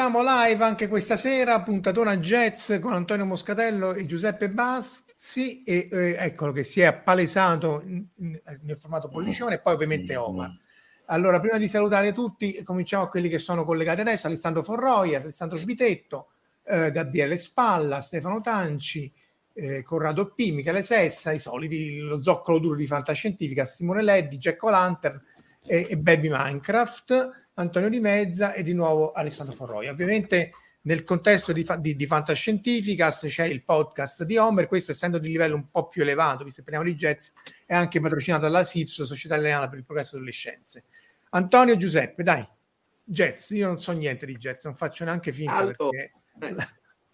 Siamo live anche questa sera, puntatona jazz con Antonio Moscatello e Giuseppe Bassi e eh, eccolo che si è appalesato in- in- nel formato pollicione e poi ovviamente Omar. Allora, prima di salutare tutti, cominciamo a quelli che sono collegati adesso, Alessandro Forroi, Alessandro Bitetto, eh, Gabriele Spalla, Stefano Tanci, eh, Corrado P, Michele Sessa, i soliti, lo zoccolo duro di Fantascientifica, Simone Leddi, Jack O'Lantern e, e Baby Minecraft, Antonio Di Mezza e di nuovo Alessandro Forroi. Ovviamente nel contesto di, di, di Fantascientificast c'è il podcast di Homer, questo essendo di livello un po' più elevato, visto che parliamo di jazz, è anche patrocinato dalla SIPS, Società Italiana per il Progresso delle Scienze. Antonio Giuseppe, dai, jazz, io non so niente di jazz, non faccio neanche finta Allora, perché... eh,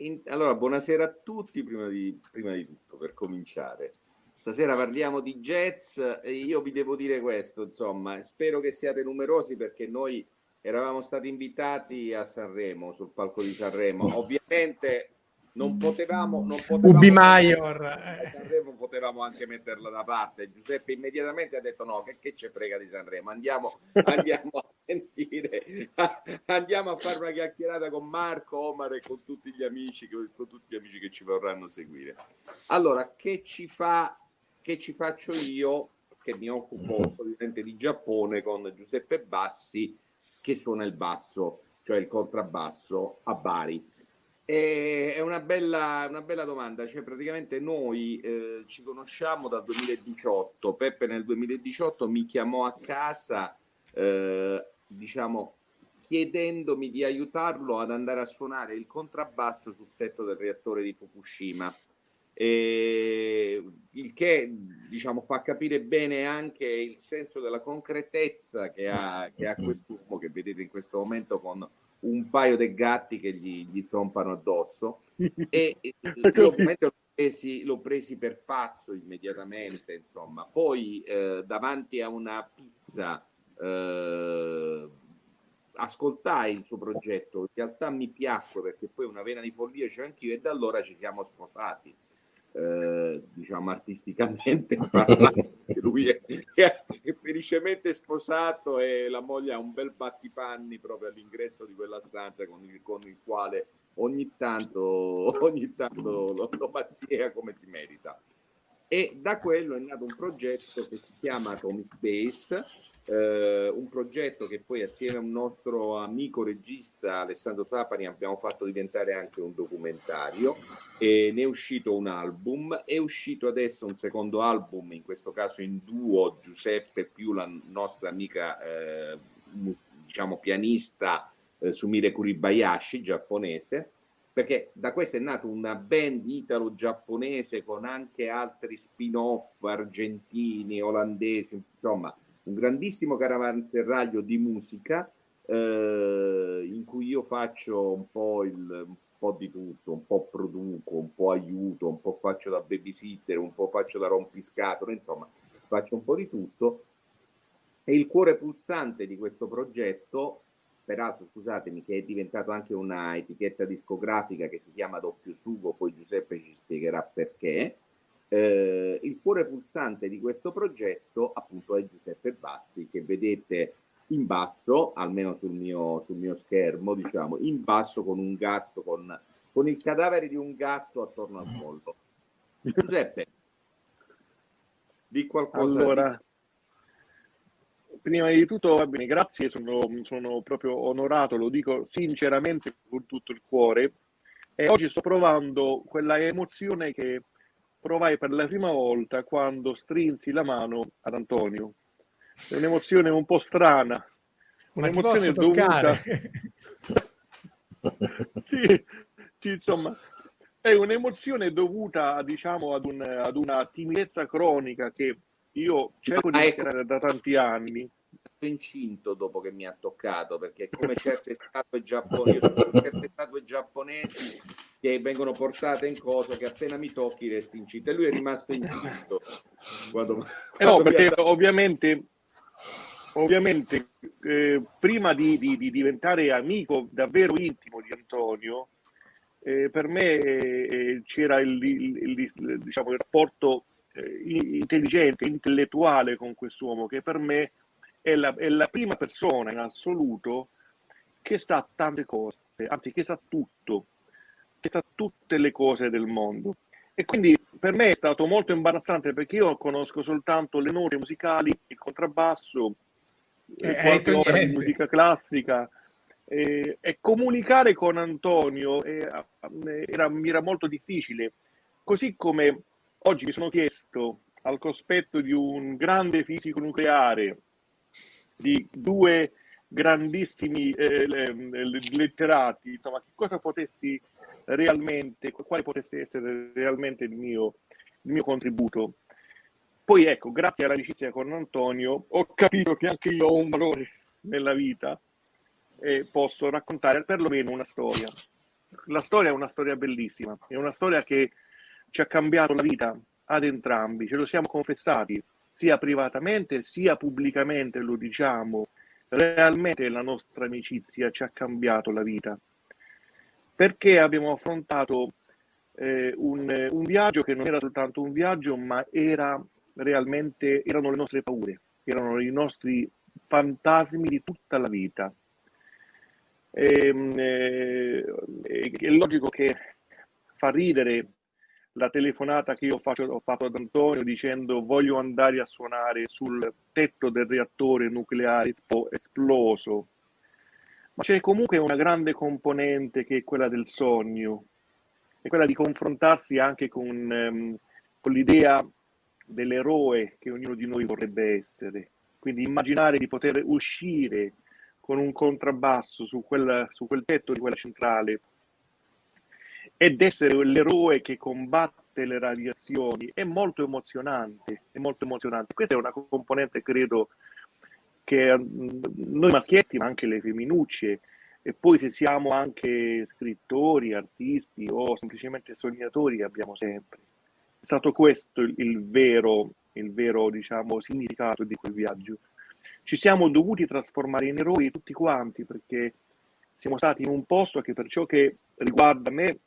in- allora, buonasera a tutti, prima di, prima di tutto, per cominciare. Stasera parliamo di jazz e io vi devo dire questo, insomma, spero che siate numerosi perché noi eravamo stati invitati a Sanremo, sul palco di Sanremo. Ovviamente non potevamo... Non potevamo Ubi Maior, a eh. Sanremo potevamo anche metterla da parte. Giuseppe immediatamente ha detto no, che, che ce frega di Sanremo, andiamo, andiamo a sentire, andiamo a fare una chiacchierata con Marco, Omar e con tutti gli amici, con tutti gli amici che ci vorranno seguire. Allora, che ci fa, che ci faccio io, che mi occupo solitamente di Giappone con Giuseppe Bassi, che suona il basso, cioè il contrabbasso a Bari. E- È una bella, una bella domanda, cioè praticamente noi eh, ci conosciamo dal 2018, Peppe nel 2018 mi chiamò a casa, eh, diciamo, chiedendomi di aiutarlo ad andare a suonare il contrabbasso sul tetto del reattore di Fukushima. E il che diciamo fa capire bene anche il senso della concretezza che ha, che ha quest'uomo che vedete in questo momento con un paio di gatti che gli, gli zompano addosso. E, e io l'ho presi, l'ho presi per pazzo immediatamente insomma. Poi eh, davanti a una pizza eh, ascoltai il suo progetto. In realtà mi piacque perché poi una vena di follia c'è anch'io e da allora ci siamo sposati eh, diciamo artisticamente lui è, è felicemente sposato e la moglie ha un bel battipanni proprio all'ingresso di quella stanza con il, con il quale ogni tanto, ogni tanto lo, lo mazzia come si merita e da quello è nato un progetto che si chiama Atomic Base, eh, un progetto che poi assieme a un nostro amico regista Alessandro Trapani abbiamo fatto diventare anche un documentario. E ne è uscito un album, è uscito adesso un secondo album, in questo caso in duo Giuseppe più la nostra amica eh, diciamo pianista eh, Sumire Kuribayashi, giapponese, perché da questo è nata una band italo-giapponese con anche altri spin-off argentini, olandesi, insomma, un grandissimo caravanserraglio di musica eh, in cui io faccio un po', il, un po' di tutto, un po' produco, un po' aiuto, un po' faccio da babysitter, un po' faccio da rompiscatole, insomma faccio un po' di tutto. E il cuore pulsante di questo progetto, peraltro scusatemi, che è diventato anche una etichetta discografica che si chiama Doppio Sugo, poi Giuseppe ci spiegherà perché. Eh, il cuore pulsante di questo progetto appunto è Giuseppe Bazzi che vedete in basso, almeno sul mio, sul mio schermo, diciamo, in basso con un gatto, con, con il cadavere di un gatto attorno al collo. Giuseppe, di qualcosa Allora, prima di tutto, va bene, grazie, sono, sono proprio onorato, lo dico sinceramente con tutto il cuore. E oggi sto provando quella emozione che provai per la prima volta quando strinsi la mano ad Antonio. È un'emozione un po' strana, Ma un'emozione toccare? sì, sì, insomma, è un'emozione dovuta, diciamo, ad, un- ad una timidezza cronica che io cerco di Ma ecco- da tanti anni. incinto dopo che mi ha toccato perché come certe statue giapponesi certe statue giapponesi che vengono portate in cosa che appena mi tocchi resti incinto. E lui è rimasto incinto. Quando, Eh no, perché ha- ovviamente, ovviamente eh, prima di, di- di diventare amico davvero intimo di Antonio, eh, per me eh, c'era il, il- il- diciamo, il rapporto intelligente, intellettuale con quest'uomo, che per me è la, è la prima persona in assoluto che sa tante cose, anzi che sa tutto, che sa tutte le cose del mondo. E quindi per me è stato molto imbarazzante perché io conosco soltanto le note musicali, il contrabbasso, Eh, eh, qualche ora di musica classica eh, e comunicare con Antonio eh, era, mi era molto difficile. Così come oggi mi sono chiesto al cospetto di un grande fisico nucleare, di due grandissimi eh, le- le- letterati, insomma, che cosa potessi realmente, quale potesse essere realmente il mio, il mio contributo. Poi ecco, grazie all'amicizia con Antonio, ho capito che anche io ho un valore nella vita e posso raccontare perlomeno una storia. La storia è una storia bellissima, è una storia che ci ha cambiato la vita ad entrambi, ce lo siamo confessati, sia privatamente sia pubblicamente lo diciamo. Realmente la nostra amicizia ci ha cambiato la vita perché abbiamo affrontato eh, un, un viaggio che non era soltanto un viaggio, ma era realmente, erano le nostre paure, erano i nostri fantasmi di tutta la vita. Ehm, eh, è logico che fa ridere la telefonata che io faccio, ho fatto ad Antonio dicendo voglio andare a suonare sul tetto del reattore nucleare esploso, ma c'è comunque una grande componente che è quella del sogno, è quella di confrontarsi anche con, ehm, con l'idea dell'eroe che ognuno di noi vorrebbe essere. Quindi immaginare di poter uscire con un contrabbasso su quel, su quel tetto di quella centrale ed essere l'eroe che combatte le radiazioni è molto emozionante, è molto emozionante. Questa è una componente, credo, che mm, noi maschietti, ma anche le femminucce, e poi se siamo anche scrittori, artisti o semplicemente sognatori, abbiamo sempre. È stato questo il, vero, il vero diciamo, significato di quel viaggio. Ci siamo dovuti trasformare in eroi tutti quanti perché siamo stati in un posto che per ciò che riguarda me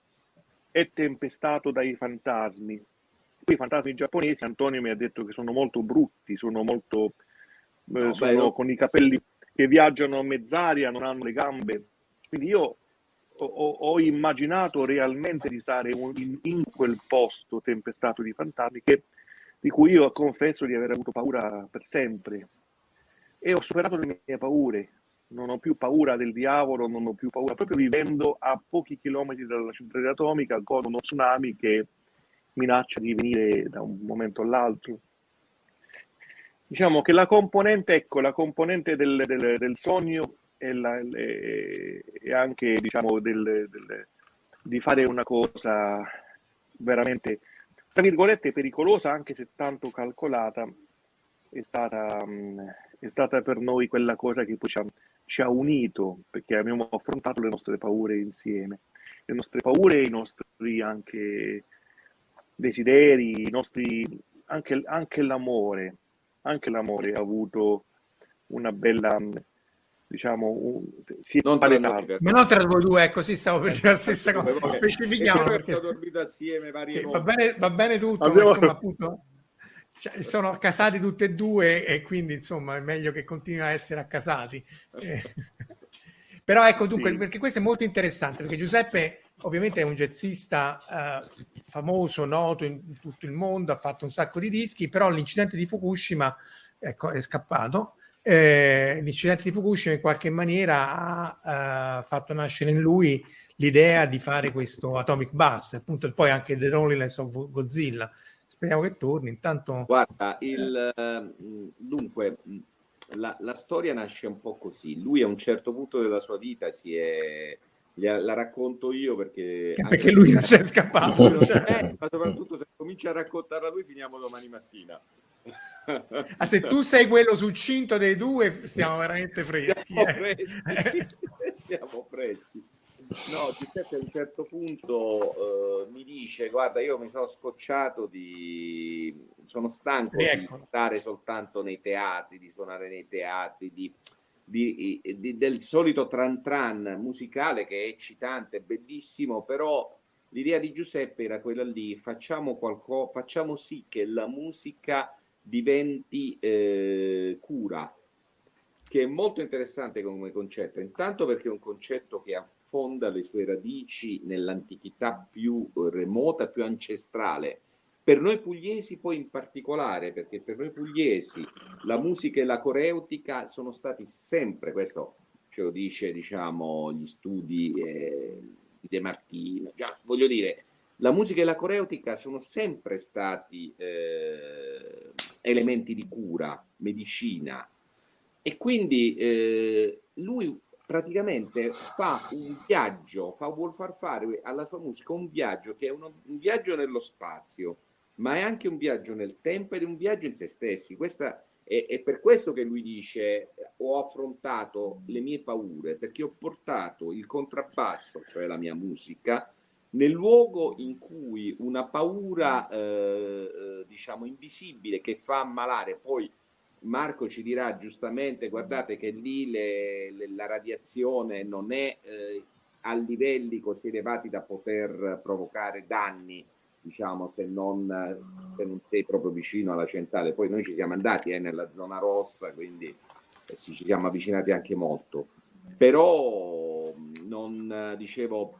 è tempestato dai fantasmi. Quei fantasmi giapponesi, Antonio mi ha detto che sono molto brutti, sono molto eh, No, sono beh, no. con i capelli che viaggiano a mezz'aria, non hanno le gambe. Quindi io ho, ho- immaginato realmente di stare in, in quel posto tempestato di fantasmi che- di cui io confesso di aver avuto paura per sempre. E ho superato le mie paure. Non ho più paura del diavolo, non ho più paura, proprio vivendo a pochi chilometri dalla centrale atomica con uno tsunami che minaccia di venire da un momento all'altro. Diciamo che la componente, ecco, la componente del, del- del sogno e, anche, diciamo, del, del- di fare una cosa veramente, tra virgolette, pericolosa, anche se tanto calcolata, è stata, è stata per noi quella cosa che poi ci ha, ci ha unito, perché abbiamo affrontato le nostre paure insieme, le nostre paure, i nostri anche desideri, i nostri, anche, anche l'amore, anche l'amore ha avuto una bella, diciamo, un, si è Non tra per- Ma non tra voi due, ecco, sì, stavo per dire la stessa cosa. Specifichiamo perché perché abbiamo dormito assieme varie va bene, va bene tutto, Abbiamo- ma insomma, appunto, cioè, sono casati tutti e due e quindi insomma è meglio che continui a essere accasati. Eh, Però ecco dunque, Sì. perché questo è molto interessante, perché Giuseppe ovviamente è un jazzista eh, famoso, noto in tutto il mondo, ha fatto un sacco di dischi, però l'incidente di Fukushima ecco, è scappato. Eh, l'incidente di Fukushima in qualche maniera ha eh, fatto nascere in lui l'idea di fare questo Atomic Bass, appunto e poi anche The Loneliness of Godzilla. Speriamo che torni. Intanto Guarda, il, eh, dunque, mh, la, la storia nasce un po' così. Lui a un certo punto della sua vita si è... La racconto io perché... perché lui non c'è scappato. non c'è, ma soprattutto se comincia a raccontarla lui finiamo domani mattina. Ah, se tu sei quello succinto dei due, stiamo veramente freschi. Siamo eh. freschi, siamo freschi. No, Giuseppe a un certo punto eh, mi dice: Guarda, io mi sono scocciato di. Sono stanco di Ecco. stare soltanto nei teatri, di suonare nei teatri, di, di- di- del solito tran tran musicale che è eccitante, bellissimo, però l'idea di Giuseppe era quella lì: facciamo, qualco, facciamo sì che la musica diventi eh, cura, che è molto interessante come concetto, intanto perché è un concetto che affonda le sue radici nell'antichità più eh, remota, più ancestrale. Per noi pugliesi poi in particolare, perché per noi pugliesi la musica e la coreutica sono stati sempre, questo ce lo dice diciamo gli studi eh, di De Martino, già voglio dire, la musica e la coreutica sono sempre stati eh, elementi di cura, medicina, e quindi eh, lui praticamente fa un viaggio, fa, vuol far fare alla sua musica un viaggio che è uno- un viaggio nello spazio, ma è anche un viaggio nel tempo ed è un viaggio in se stessi. Questa è, è per questo che lui dice ho affrontato le mie paure, perché ho portato il contrabbasso, cioè la mia musica, nel luogo in cui una paura, eh, eh, diciamo, invisibile che fa ammalare, poi Marco ci dirà giustamente, guardate che lì le- le- la radiazione non è eh, a livelli così elevati da poter provocare danni, diciamo, se non, se non sei proprio vicino alla centrale. Poi noi ci siamo andati eh, nella zona rossa, quindi eh, ci siamo avvicinati anche molto. Però non dicevo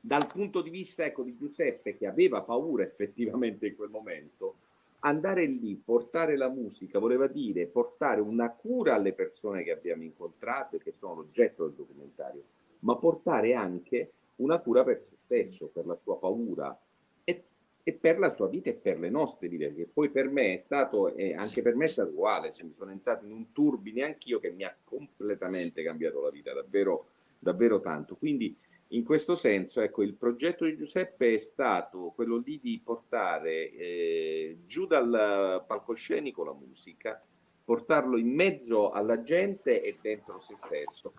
dal punto di vista ecco, di Giuseppe che aveva paura effettivamente in quel momento, andare lì, portare la musica, voleva dire portare una cura alle persone che abbiamo incontrato e che sono l'oggetto del documentario, ma portare anche una cura per se stesso, per la sua paura e, e per la sua vita e per le nostre vite, che poi per me è stato, e anche per me è stato uguale, se mi sono entrato in un turbine anch'io che mi ha completamente cambiato la vita, davvero, davvero tanto. Quindi in questo senso, ecco, il progetto di Giuseppe è stato quello lì di portare eh, giù dal palcoscenico la musica, portarlo in mezzo alla gente e dentro se stesso.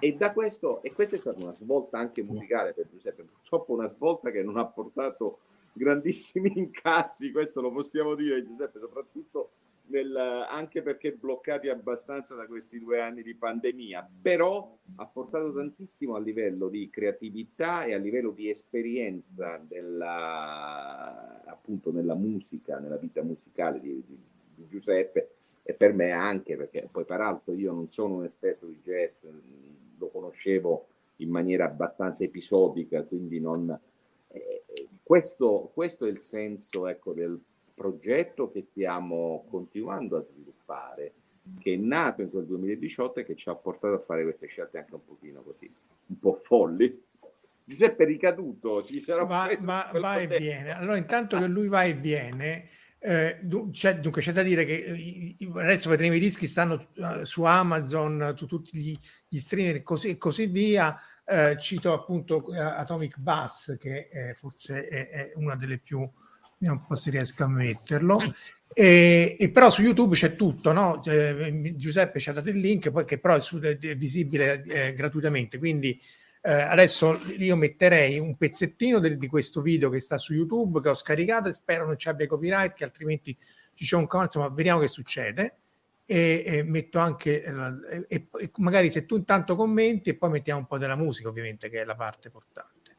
E da questo, e questa è stata una svolta anche musicale per Giuseppe, purtroppo una svolta che non ha portato grandissimi incassi, questo lo possiamo dire Giuseppe, soprattutto nel, anche perché bloccati abbastanza da questi due anni di pandemia, però ha portato tantissimo a livello di creatività e a livello di esperienza della, appunto nella musica, nella vita musicale di, di- di Giuseppe e per me anche perché poi peraltro io non sono un esperto di jazz, lo conoscevo in maniera abbastanza episodica, quindi non... eh, questo, questo è il senso ecco, del progetto che stiamo continuando a sviluppare, che è nato in quel 2018 e che ci ha portato a fare queste scelte anche un pochino così, un po' folli. Giuseppe è ricaduto, ci sarà va, va- va e viene. Allora, intanto che lui va e viene, eh, du- c'è, dunque c'è da dire che i- adesso vedremo i dischi stanno eh, su Amazon, su tutti gli, gli streamer e così, così via. Eh, cito appunto eh, Atomic Bass, che eh, forse è, è una delle più Vediamo un po' se riesco a metterlo. E, e però su YouTube c'è tutto, no? Eh, Giuseppe ci ha dato il link, poi che però è, su- è visibile eh, gratuitamente. Quindi eh, adesso io metterei un pezzettino del- di questo video che sta su YouTube, che ho scaricato e spero non ci abbia copyright, che altrimenti ci c'è un co- insomma, vediamo che succede. E, e metto anche eh, e, e magari se tu intanto commenti e poi mettiamo un po' della musica, ovviamente, che è la parte portante.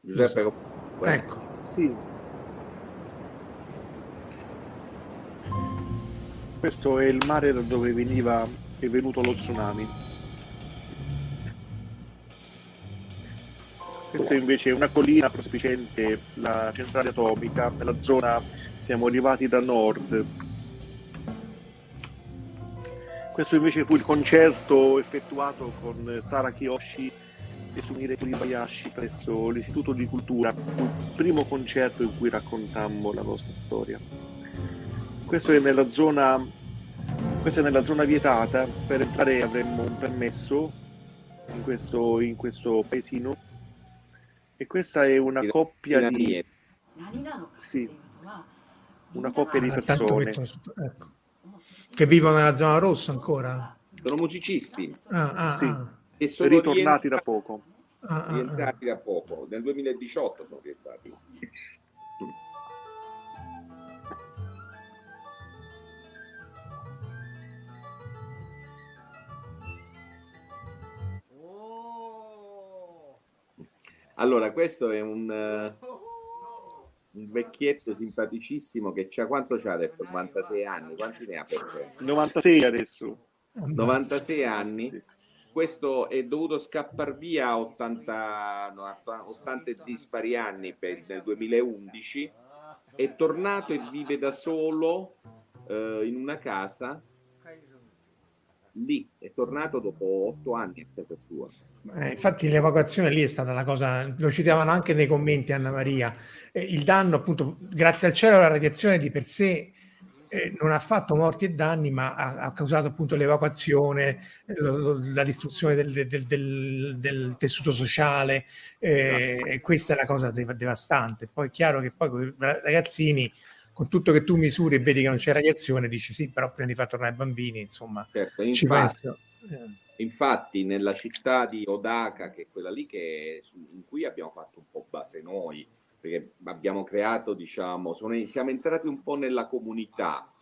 Giuseppe, Ecco. Sì. Questo è il mare da dove veniva, è venuto lo tsunami. Questa invece è una collina prospiciente, la centrale atomica, nella zona siamo arrivati da nord. Questo invece fu il concerto effettuato con Sara Kiyoshi e Sumire Kuribayashi presso l'Istituto di Cultura, fu il primo concerto in cui raccontammo la nostra storia. Questo è nella zona, questa è nella zona vietata, per entrare avremmo un permesso in questo, in questo paesino e questa è una coppia di, sì, una coppia di Ah, persone. ecco. Che vivono nella zona rossa ancora. sono musicisti Ah, ah, Sì. ah. e sono ritornati da poco. Ah, ah, ah. da poco, nel 2018 sono rientrati. Allora, questo è un, eh, un vecchietto simpaticissimo che c'ha quanto c'ha adesso? 96 anni, quanti ne ha per 96 adesso. 96 anni. Questo è dovuto scappare via a 80, no, a 80 e dispari anni per- nel 2011. È tornato e vive da solo eh, in una casa lì. È tornato dopo otto anni a casa sua. Eh, infatti l'evacuazione lì è stata la cosa, lo citavano anche nei commenti Anna Maria, Eh, il danno appunto, grazie al cielo la radiazione di per sé eh, non ha fatto morti e danni, ma ha, ha causato appunto l'evacuazione, lo- lo- la distruzione del, del- del- del tessuto sociale, eh, questa è la cosa dev- devastante. Poi è chiaro che poi con ragazzini, con tutto che tu misuri e vedi che non c'è radiazione, dici sì, però prima di far tornare i bambini, insomma, Certo, ci infatti, penso. Eh. Infatti nella città di Odaka, che è quella lì che, in cui abbiamo fatto un po' base noi, perché abbiamo creato, diciamo, sono- siamo entrati un po' nella comunità.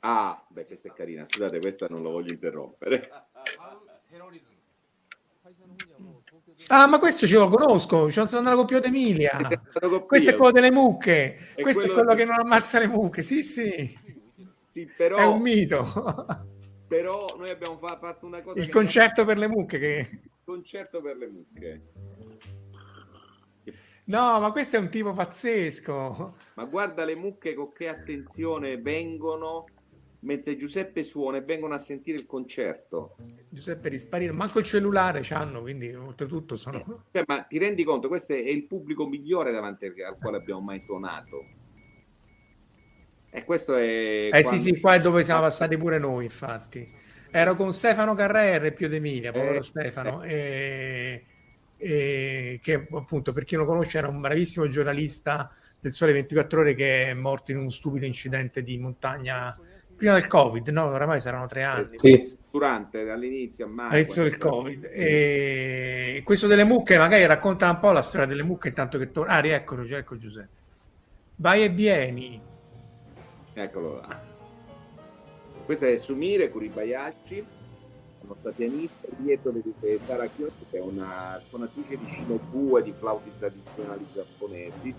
Ah, beh, questa è carina, scusate, questa non lo voglio interrompere. Ah, ma questo ce lo conosco, ci sono nella coppia Emilia. Questo è quello delle mucche, È questo è quello- quello che non ammazza le mucche, sì, sì, Sì, però, è un mito. però noi abbiamo fa- fatto una cosa... Il concerto per le mucche che... concerto per le mucche. No, ma questo è un tipo pazzesco. Ma guarda le mucche con che attenzione vengono mentre Giuseppe suona e vengono a sentire il concerto. Giuseppe risparire, manco il cellulare c'hanno, quindi oltretutto sono... Cioè, ma ti rendi conto, questo è il pubblico migliore davanti al quale abbiamo mai suonato. E questo è... Eh quando- sì, sì, qua è dove siamo passati pure noi, infatti. Ero con Stefano Carrere, più di Emilia, povero Eh, Stefano, e, e che appunto, per chi non lo conosce, era un bravissimo giornalista del Sole 24 Ore che è morto in un stupido incidente di montagna prima del Covid, no? Oramai saranno tre anni. Durante, all'inizio, a marzo. All'inizio del Covid. E questo delle mucche, magari racconta un po' la storia delle mucche intanto che torna. Ah, rieccolo, ecco Giuseppe. Vai e vieni. Eccolo là. Questa è Sumire Kuribayashi, nostra pianista, dietro vedete Sara Kyoto che è una suonatrice di shinobu e di flauti tradizionali giapponesi.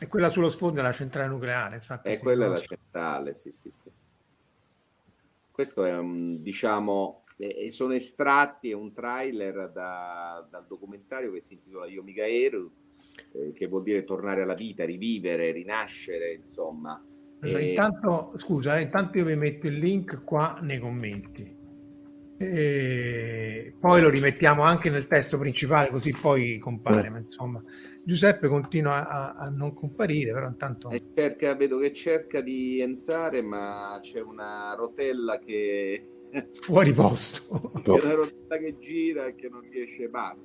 E quella sullo sfondo è la centrale nucleare, infatti. E quella è no? la centrale, sì, sì, sì. Questo è un, diciamo, sono estratti, è un trailer da- dal documentario che si intitola Yomigaeru, eh, che vuol dire tornare alla vita, rivivere, rinascere, insomma. Allora, E- intanto, scusa, eh, intanto io vi metto il link qua nei commenti. E poi lo rimettiamo anche nel testo principale, così poi compare. Ma insomma, Giuseppe continua a, a non comparire, però intanto E cerca, vedo che cerca di entrare, ma c'è una rotella che fuori posto. c'è una rotella che gira e che non riesce mai.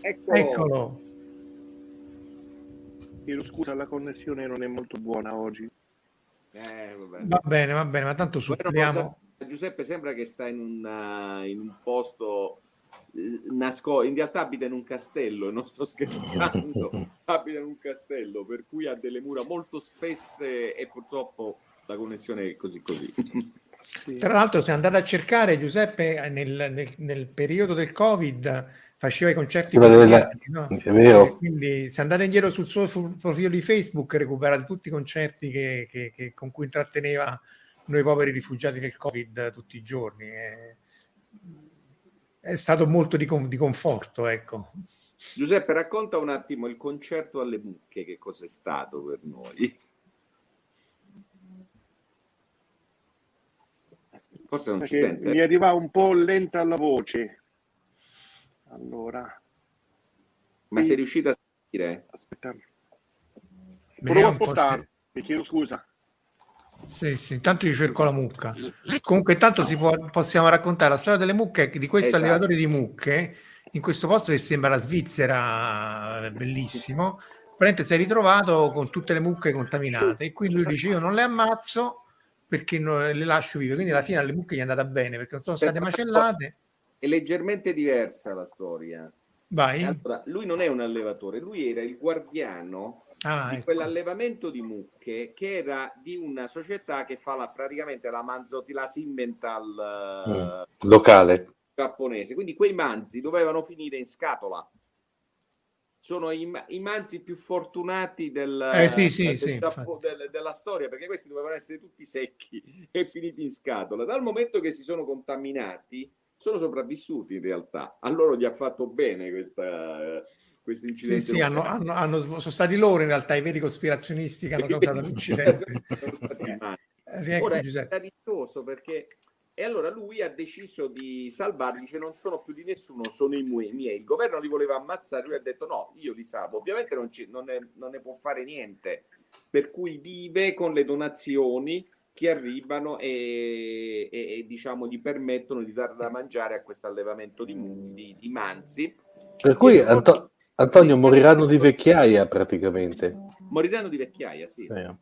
Eccolo. Eccolo. Chiedo scusa, la connessione non è molto buona oggi. Eh. Va bene, va bene, ma tanto suppliamo. cosa- Giuseppe sembra che sta in, una- in un posto eh, nascosto, in realtà abita in un castello, non sto scherzando, abita in un castello, per cui ha delle mura molto spesse e purtroppo la connessione è così così. Tra l'altro, se andate a cercare Giuseppe nel, nel- nel periodo del Covid faceva i concerti Quella della- no? È vero. Eh, Quindi se andate indietro sul suo profilo di Facebook recuperate tutti i concerti che- che- che- con cui intratteneva noi poveri rifugiati del Covid tutti i giorni. È, è stato molto di, con- di conforto, ecco. Giuseppe, racconta un attimo il concerto alle mucche, che cos'è stato per noi. Forse non ci sente. mi arriva un po' lenta la voce. Allora, Ma sei riuscito a sentire? aspetta. Provo a un po' se- spostare, mi chiedo scusa. Sì, sì, intanto io cerco la mucca. Comunque, intanto si può, possiamo raccontare la storia delle mucche, di questo Esatto. allevatore di mucche, in questo posto che sembra la Svizzera, bellissimo. Praticamente si è ritrovato con tutte le mucche contaminate e quindi lui dice io non le ammazzo perché non le lascio vive. Quindi alla fine alle mucche gli è andata bene perché non sono state macellate. È leggermente diversa la storia. Vai. Allora, lui non è un allevatore, lui era il guardiano Ah, di ecco. quell'allevamento di mucche che era di una società che fa la- praticamente la manzotti, la Simmental eh, Locale. giapponese. Quindi quei manzi dovevano finire in scatola. Sono i, i manzi più fortunati del, Eh, sì, sì, del sì, Giappo- del- della storia, perché questi dovevano essere tutti secchi e finiti in scatola. Dal momento che si sono contaminati, sono sopravvissuti in realtà. A loro gli ha fatto bene questa, questo Sì, incidente. sì, hanno, hanno- hanno sv- sono stati loro in realtà i veri cospirazionisti che hanno causato l'incidente. Riecco Ora è rischioso perché e allora lui ha deciso di salvarli, dice non sono più di nessuno, sono i miei. Il governo li voleva ammazzare, lui ha detto no, io li salvo. Ovviamente non, ci- non ne, non ne può fare niente, per cui vive con le donazioni che arrivano e, e- e, diciamo gli permettono di dare da mangiare a questo allevamento di, di- di manzi. Per cui E sono- Anto- Antonio moriranno di vecchiaia praticamente. Moriranno di vecchiaia, sì. Eh.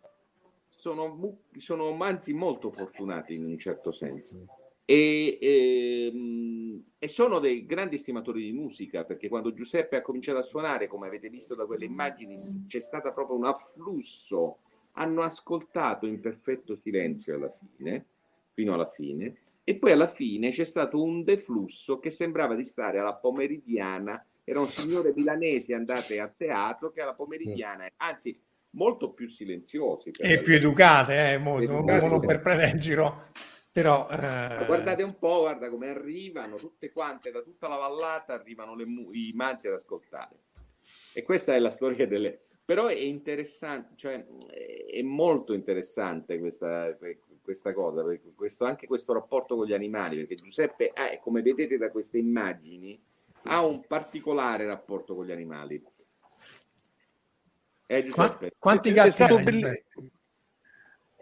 sono, sono manzi molto fortunati in un certo senso. E, ehm, e sono dei grandi stimatori di musica perché quando Giuseppe ha cominciato a suonare, come avete visto da quelle immagini, c'è stato proprio un afflusso. Hanno ascoltato in perfetto silenzio alla fine, fino alla fine, e poi alla fine c'è stato un deflusso che sembrava di stare alla pomeridiana. Era un signore milanese andate a teatro che alla pomeridiana, anzi molto più silenziosi. E più educate, eh, mo- non, Educate, non per prendere in giro, però eh, guardate un po', guarda come arrivano tutte quante, da tutta la vallata arrivano le i manzi ad ascoltare. E questa è la storia delle... Però è interessante, cioè è- molto interessante questa, questa cosa, questo, anche questo rapporto con gli animali, perché Giuseppe, ha, come vedete da queste immagini, ha un particolare rapporto con gli animali. Eh, qua- Giuseppe? quanti gatti hai? belli- Giuseppe?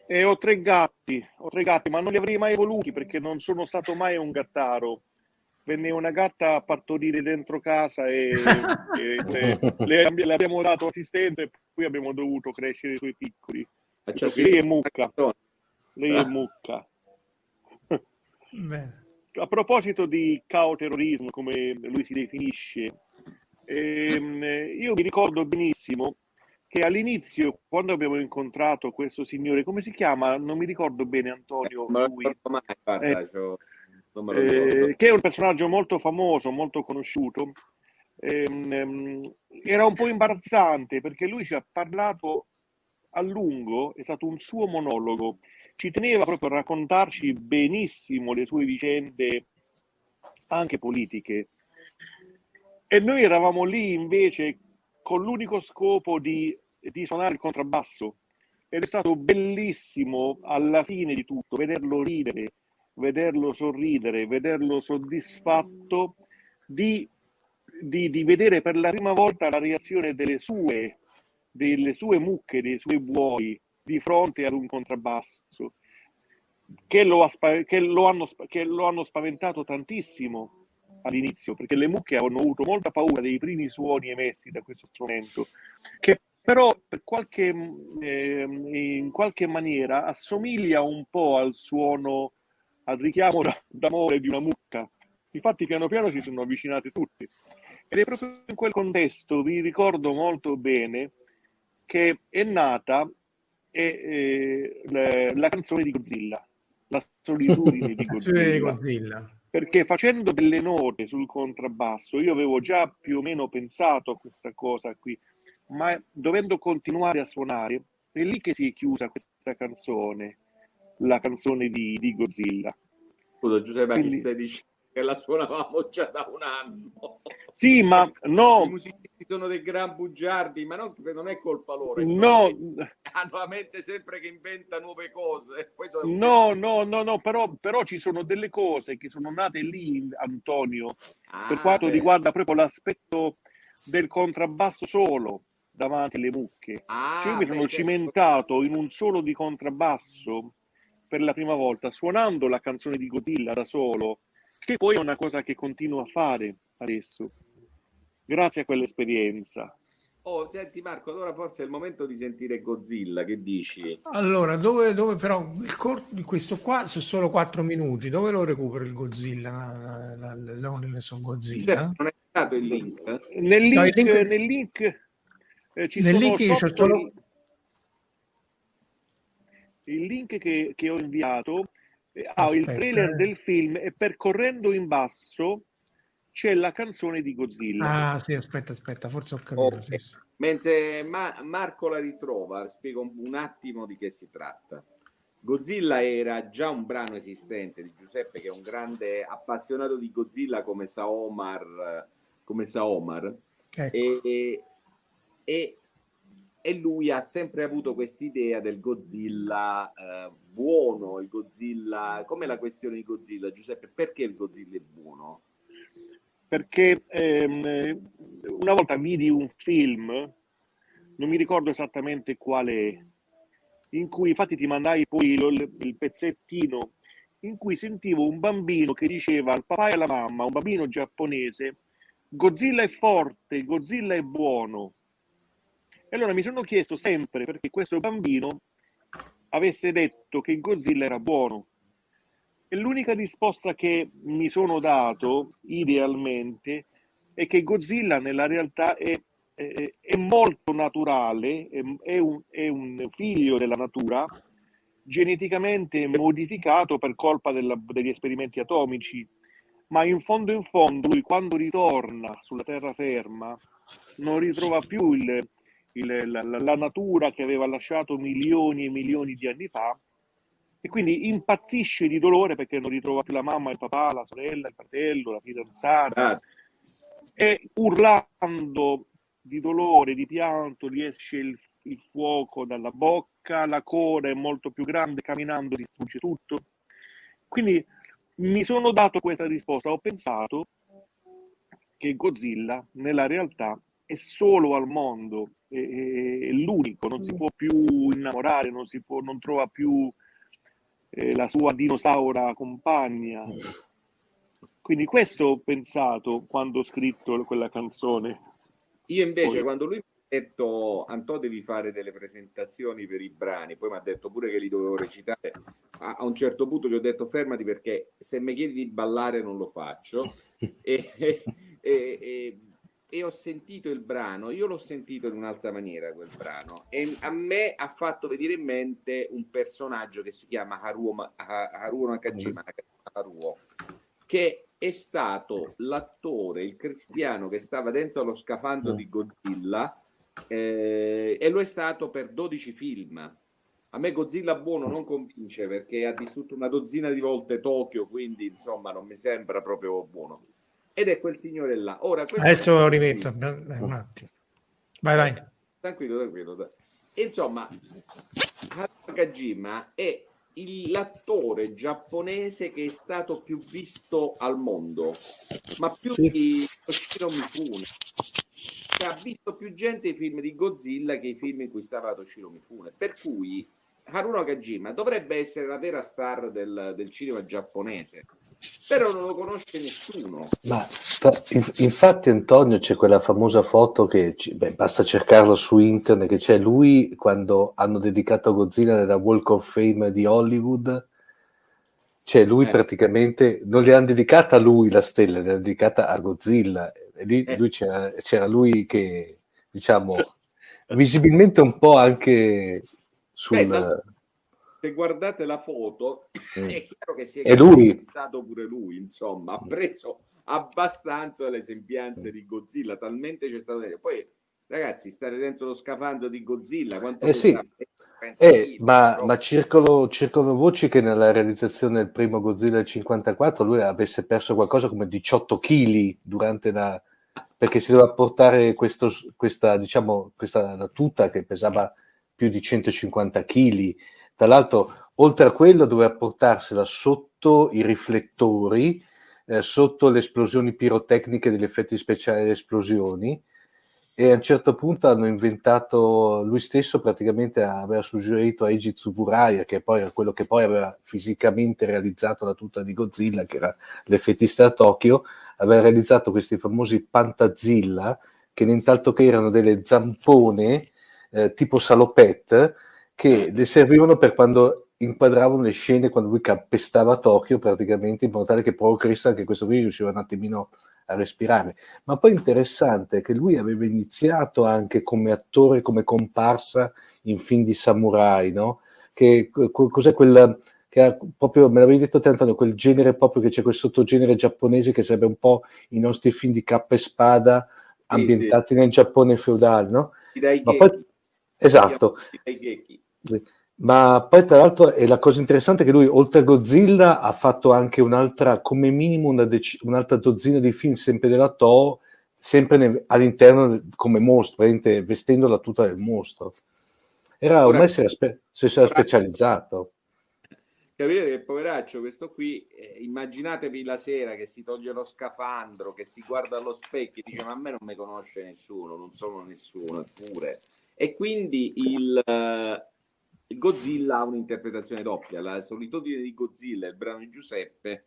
E ho tre gatti, ho tre gatti, ma non li avrei mai voluti perché non sono stato mai un gattaro. Venne una gatta a partorire dentro casa e, e le, le le abbiamo dato assistenza e poi abbiamo dovuto crescere i suoi piccoli. Ah, Perché lei è mucca, lei Ah. è mucca. Bene. A proposito di caoterrorismo, come lui si definisce, ehm, io mi ricordo benissimo che all'inizio, quando abbiamo incontrato questo signore, come si chiama? Non mi ricordo bene, Antonio. Non me lo ricordo mai, guarda, Eh, eh, che è un personaggio molto famoso, molto conosciuto, ehm, ehm, era un po' imbarazzante perché lui ci ha parlato a lungo, è stato un suo monologo, ci teneva proprio a raccontarci benissimo le sue vicende, anche politiche. E noi eravamo lì invece con l'unico scopo di, di suonare il contrabbasso. Ed è stato bellissimo alla fine di tutto vederlo ridere, vederlo sorridere, vederlo soddisfatto di, di- di vedere per la prima volta la reazione delle sue, delle sue mucche, dei suoi buoi di fronte ad un contrabbasso che lo, che lo hanno, che lo hanno spaventato tantissimo all'inizio, perché le mucche hanno avuto molta paura dei primi suoni emessi da questo strumento, che però per qualche, ehm, in qualche maniera assomiglia un po' al suono, al richiamo da- d'amore di una mucca. Infatti piano piano si sono avvicinati tutti. Ed è proprio in quel contesto, vi ricordo molto bene, che è nata eh, eh, la, canzone di Godzilla, la solitudine di Godzilla. Godzilla. Perché facendo delle note sul contrabbasso, io avevo già più o meno pensato a questa cosa qui, ma dovendo continuare a suonare, è lì che si è chiusa questa canzone, la canzone di, di Godzilla. Scusa Giuseppe, Quindi- stai dicendo che la suonavamo già da un anno? Sì, ma I no, musicisti sono dei gran bugiardi, ma non, non è colpa loro. è no, hanno la mente sempre che inventa nuove cose. No, no, no, no, però, però ci sono delle cose che sono nate lì, Antonio, per Ah, quanto beh. riguarda proprio l'aspetto del contrabbasso solo davanti alle mucche. Ah, Cioè io mi sono beh, certo. cimentato in un solo di contrabbasso per la prima volta, suonando la canzone di Godzilla da solo, che poi è una cosa che continuo a fare adesso, grazie a quell'esperienza. Oh, senti Marco, allora forse è il momento di sentire Godzilla, che dici? Allora, dove, dove però il cor- questo qua sono solo 4 minuti, dove lo recupero il Godzilla? La, la, la, l'Only su Godzilla? Non è stato il link? Nel link, No, link- nel link, eh, ci Nel sono link io sotto solo- il, link che, che ho inviato eh, ha il trailer eh. del film e percorrendo in basso c'è la canzone di Godzilla. Ah, sì, aspetta, aspetta, forse ho capito. Ok. sì, sì. Mentre Ma- Marco la ritrova, spiego un, un attimo di che si tratta. Godzilla era già un brano esistente di Giuseppe, che è un grande appassionato di Godzilla come sa Omar, come sa Omar. Ecco. E, e- e- e lui ha sempre avuto quest'idea del Godzilla eh, buono, il Godzilla, come la questione di Godzilla, Giuseppe, perché il Godzilla è buono? perché ehm, eh, una volta vidi un film, non mi ricordo esattamente quale, in cui infatti ti mandai poi il, il pezzettino, in cui sentivo un bambino che diceva al papà e alla mamma, un bambino giapponese, Godzilla è forte, Godzilla è buono. E allora mi sono chiesto sempre perché questo bambino avesse detto che Godzilla era buono. E l'unica risposta che mi sono dato, idealmente, è che Godzilla nella realtà è, è- è molto naturale, è, un, è un figlio della natura, geneticamente modificato per colpa della- degli esperimenti atomici, ma in fondo in fondo lui quando ritorna sulla terraferma non ritrova più il- il- la, la- natura che aveva lasciato milioni e milioni di anni fa e quindi impazzisce di dolore perché non ritrova più la mamma, il papà, la sorella, il fratello, la fidanzata. Ah, e urlando di dolore, di pianto, gli esce il, il fuoco dalla bocca, la coda è molto più grande, camminando distrugge tutto. Quindi mi sono dato questa risposta, ho pensato che Godzilla nella realtà è solo al mondo, è, è- l'unico, non si può più innamorare, non, si può, non trova più eh, la sua dinosaura compagna. Quindi questo ho pensato quando ho scritto quella canzone. Io invece Poi- quando lui mi ha detto Antò devi fare delle presentazioni per i brani, poi mi ha detto pure che li dovevo recitare, a, a un certo punto gli ho detto fermati perché se mi chiedi di ballare non lo faccio e, e- e- e- ho sentito il brano, io l'ho sentito in un'altra maniera quel brano e a me ha fatto venire in mente un personaggio che si chiama Haruo, Haruo Nakajima, Haruo, che è stato l'attore, il cristiano che stava dentro allo scafandro di Godzilla eh, e lo è stato per 12 film. A me Godzilla buono non convince perché ha distrutto una dozzina di volte Tokyo, quindi insomma non mi sembra proprio buono. Ed è quel signore là. Ora, questo- Adesso lo rimetto, eh, un attimo. Vai, vai. Tranquillo, tranquillo. dai. Insomma, Nakajima è il- l'attore giapponese che è stato più visto al mondo, ma più Sì. di Toshiro Mifune. Cioè, ha visto più gente i film di Godzilla che i film in cui stava Toshiro Mifune. Per cui Haruno Kajima dovrebbe essere la vera star del, del cinema giapponese, però non lo conosce nessuno. Ma infatti Antonio c'è quella famosa foto che beh, basta cercarla su internet che c'è lui quando hanno dedicato a Godzilla nella Walk of Fame di Hollywood cioè lui Eh. praticamente non le hanno dedicata a lui la stella, le hanno dedicata a Godzilla e lì Eh. lui c'era, c'era lui che diciamo visibilmente un po' anche sul Beh, se guardate la foto, Mm. è chiaro che si è stato pure lui, insomma, ha preso abbastanza le sembianze di Godzilla, talmente c'è stato. Poi, ragazzi, stare dentro lo scafandro di Godzilla, quanto Eh sì. pesava? 30 Eh, ma, ma circolo- circolano voci che nella realizzazione del primo Godzilla del 54 lui avesse perso qualcosa come 18 kg durante la... perché si doveva portare questo, questa, diciamo, questa la tuta che pesava più di 150 kg. Tra l'altro, oltre a quello, doveva portarsela sotto i riflettori, eh, sotto le esplosioni pirotecniche degli effetti speciali delle esplosioni e a un certo punto hanno inventato lui stesso praticamente aveva suggerito a Eiji Tsuburaya che poi era quello che poi aveva fisicamente realizzato la tuta di Godzilla che era l'effettista a Tokyo aveva realizzato questi famosi Pantazilla che nient'altro che erano delle zampone eh, tipo salopette che le servivano per quando inquadravano le scene quando lui calpestava Tokyo praticamente in modo tale che proprio Cristo anche questo qui riusciva un attimino a respirare ma poi interessante che lui aveva iniziato anche come attore, come comparsa in film di samurai, no? Che co- cos'è quel che ha proprio, me l'avevi detto te Antonio, quel genere proprio che c'è quel sottogenere giapponese che sarebbe un po' i nostri film di cappa e spada ambientati nel Giappone feudale, no? Dai Ma poi, Geki. Esatto. Ma poi tra l'altro è la cosa interessante è che lui oltre a Godzilla ha fatto anche un'altra, come minimo una dec- un'altra dozzina di film sempre della Toho, sempre ne- all'interno come mostro, vestendo la tuta del mostro. Era, ormai si era, spe- si era specializzato. Capite che poveraccio questo qui, eh, immaginatevi la sera che si toglie lo scafandro, che si guarda allo specchio e dice ma a me non mi conosce nessuno, non sono nessuno, eppure. E quindi il, eh, il Godzilla ha un'interpretazione doppia, la solitudine di Godzilla, il brano di Giuseppe,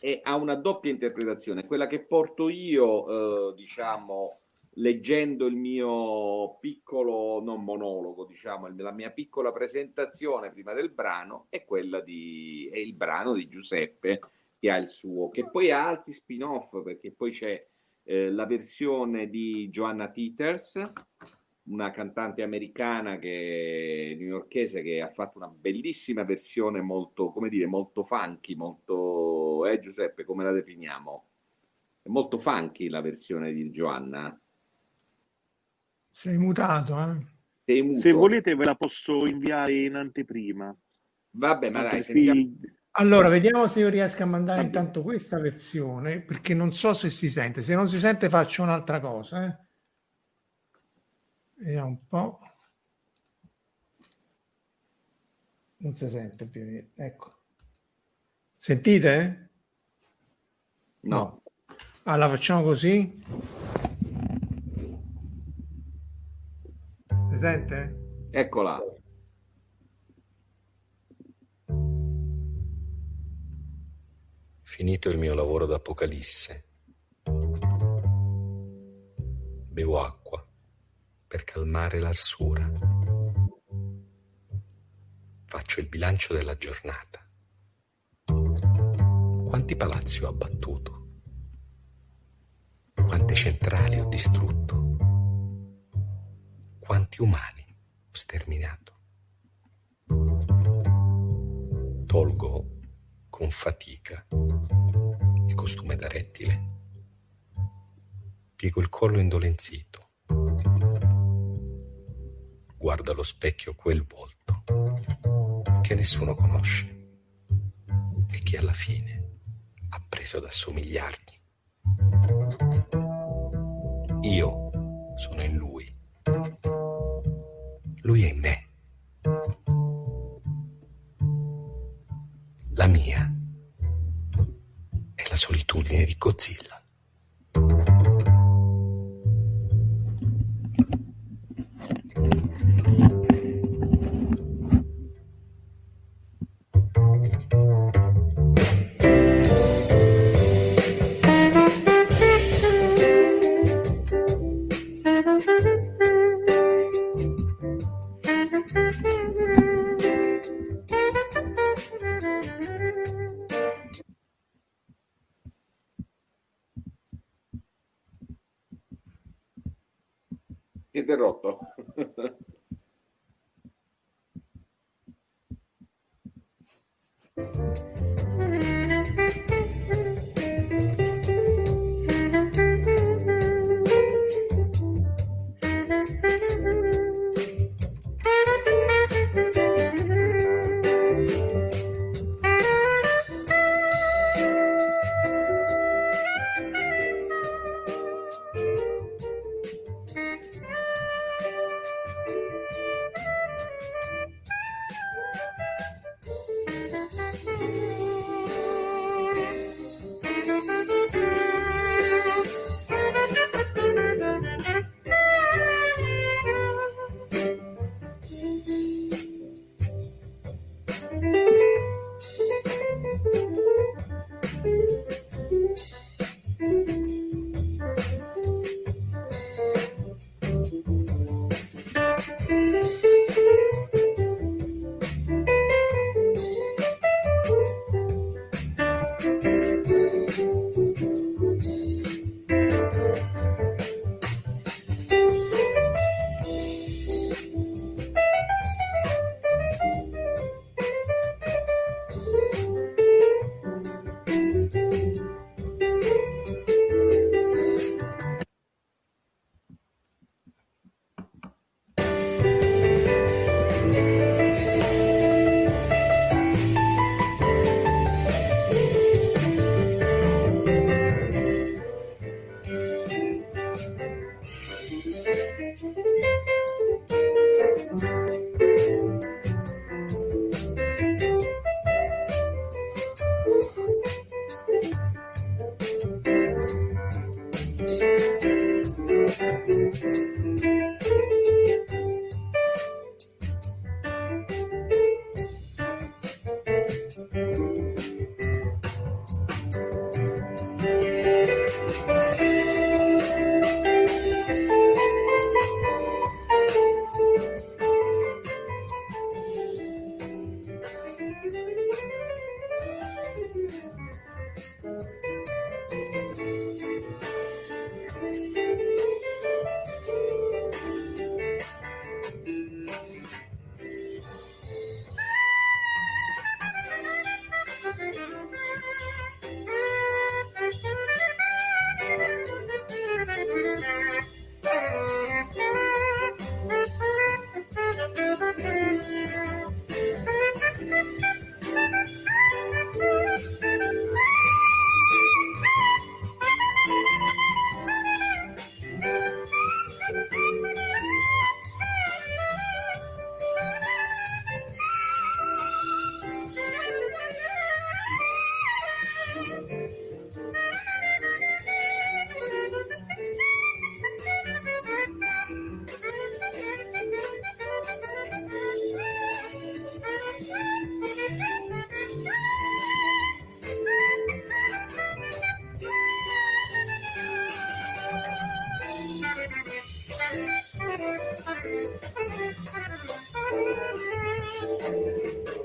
e ha una doppia interpretazione, quella che porto io, eh, diciamo, leggendo il mio piccolo, non monologo, diciamo, la mia piccola presentazione prima del brano è quella di, è il brano di Giuseppe che ha il suo, che poi ha altri spin-off, perché poi c'è eh, la versione di Joanna Teeters, una cantante americana che newyorkese che ha fatto una bellissima versione molto, come dire, molto funky, molto, eh Giuseppe, come la definiamo? È molto funky la versione di Joanna. Sei mutato, eh? Sei muto. Se volete ve la posso inviare in anteprima. Vabbè, ma dai, sentiamo. Allora, vediamo se io riesco a mandare Va intanto questa versione, perché non so se si sente. Se non si sente faccio un'altra cosa. Eh. Vediamo un po'. Non si sente più. Ecco. Sentite? No. Allora facciamo così. Si sente? Eccola. Finito il mio lavoro d'apocalisse. Bevo acqua per calmare l'arsura. Faccio il bilancio della giornata. Quanti palazzi ho abbattuto? Quante centrali ho distrutto? Quanti umani ho sterminato? Tolgo con fatica il costume da rettile. Piego il collo indolenzito. Guardo allo specchio quel volto che nessuno conosce e che alla fine ha preso ad assomigliargli. Io sono in lui. Lui è in me. La mia è la solitudine di Godzilla. Thank you.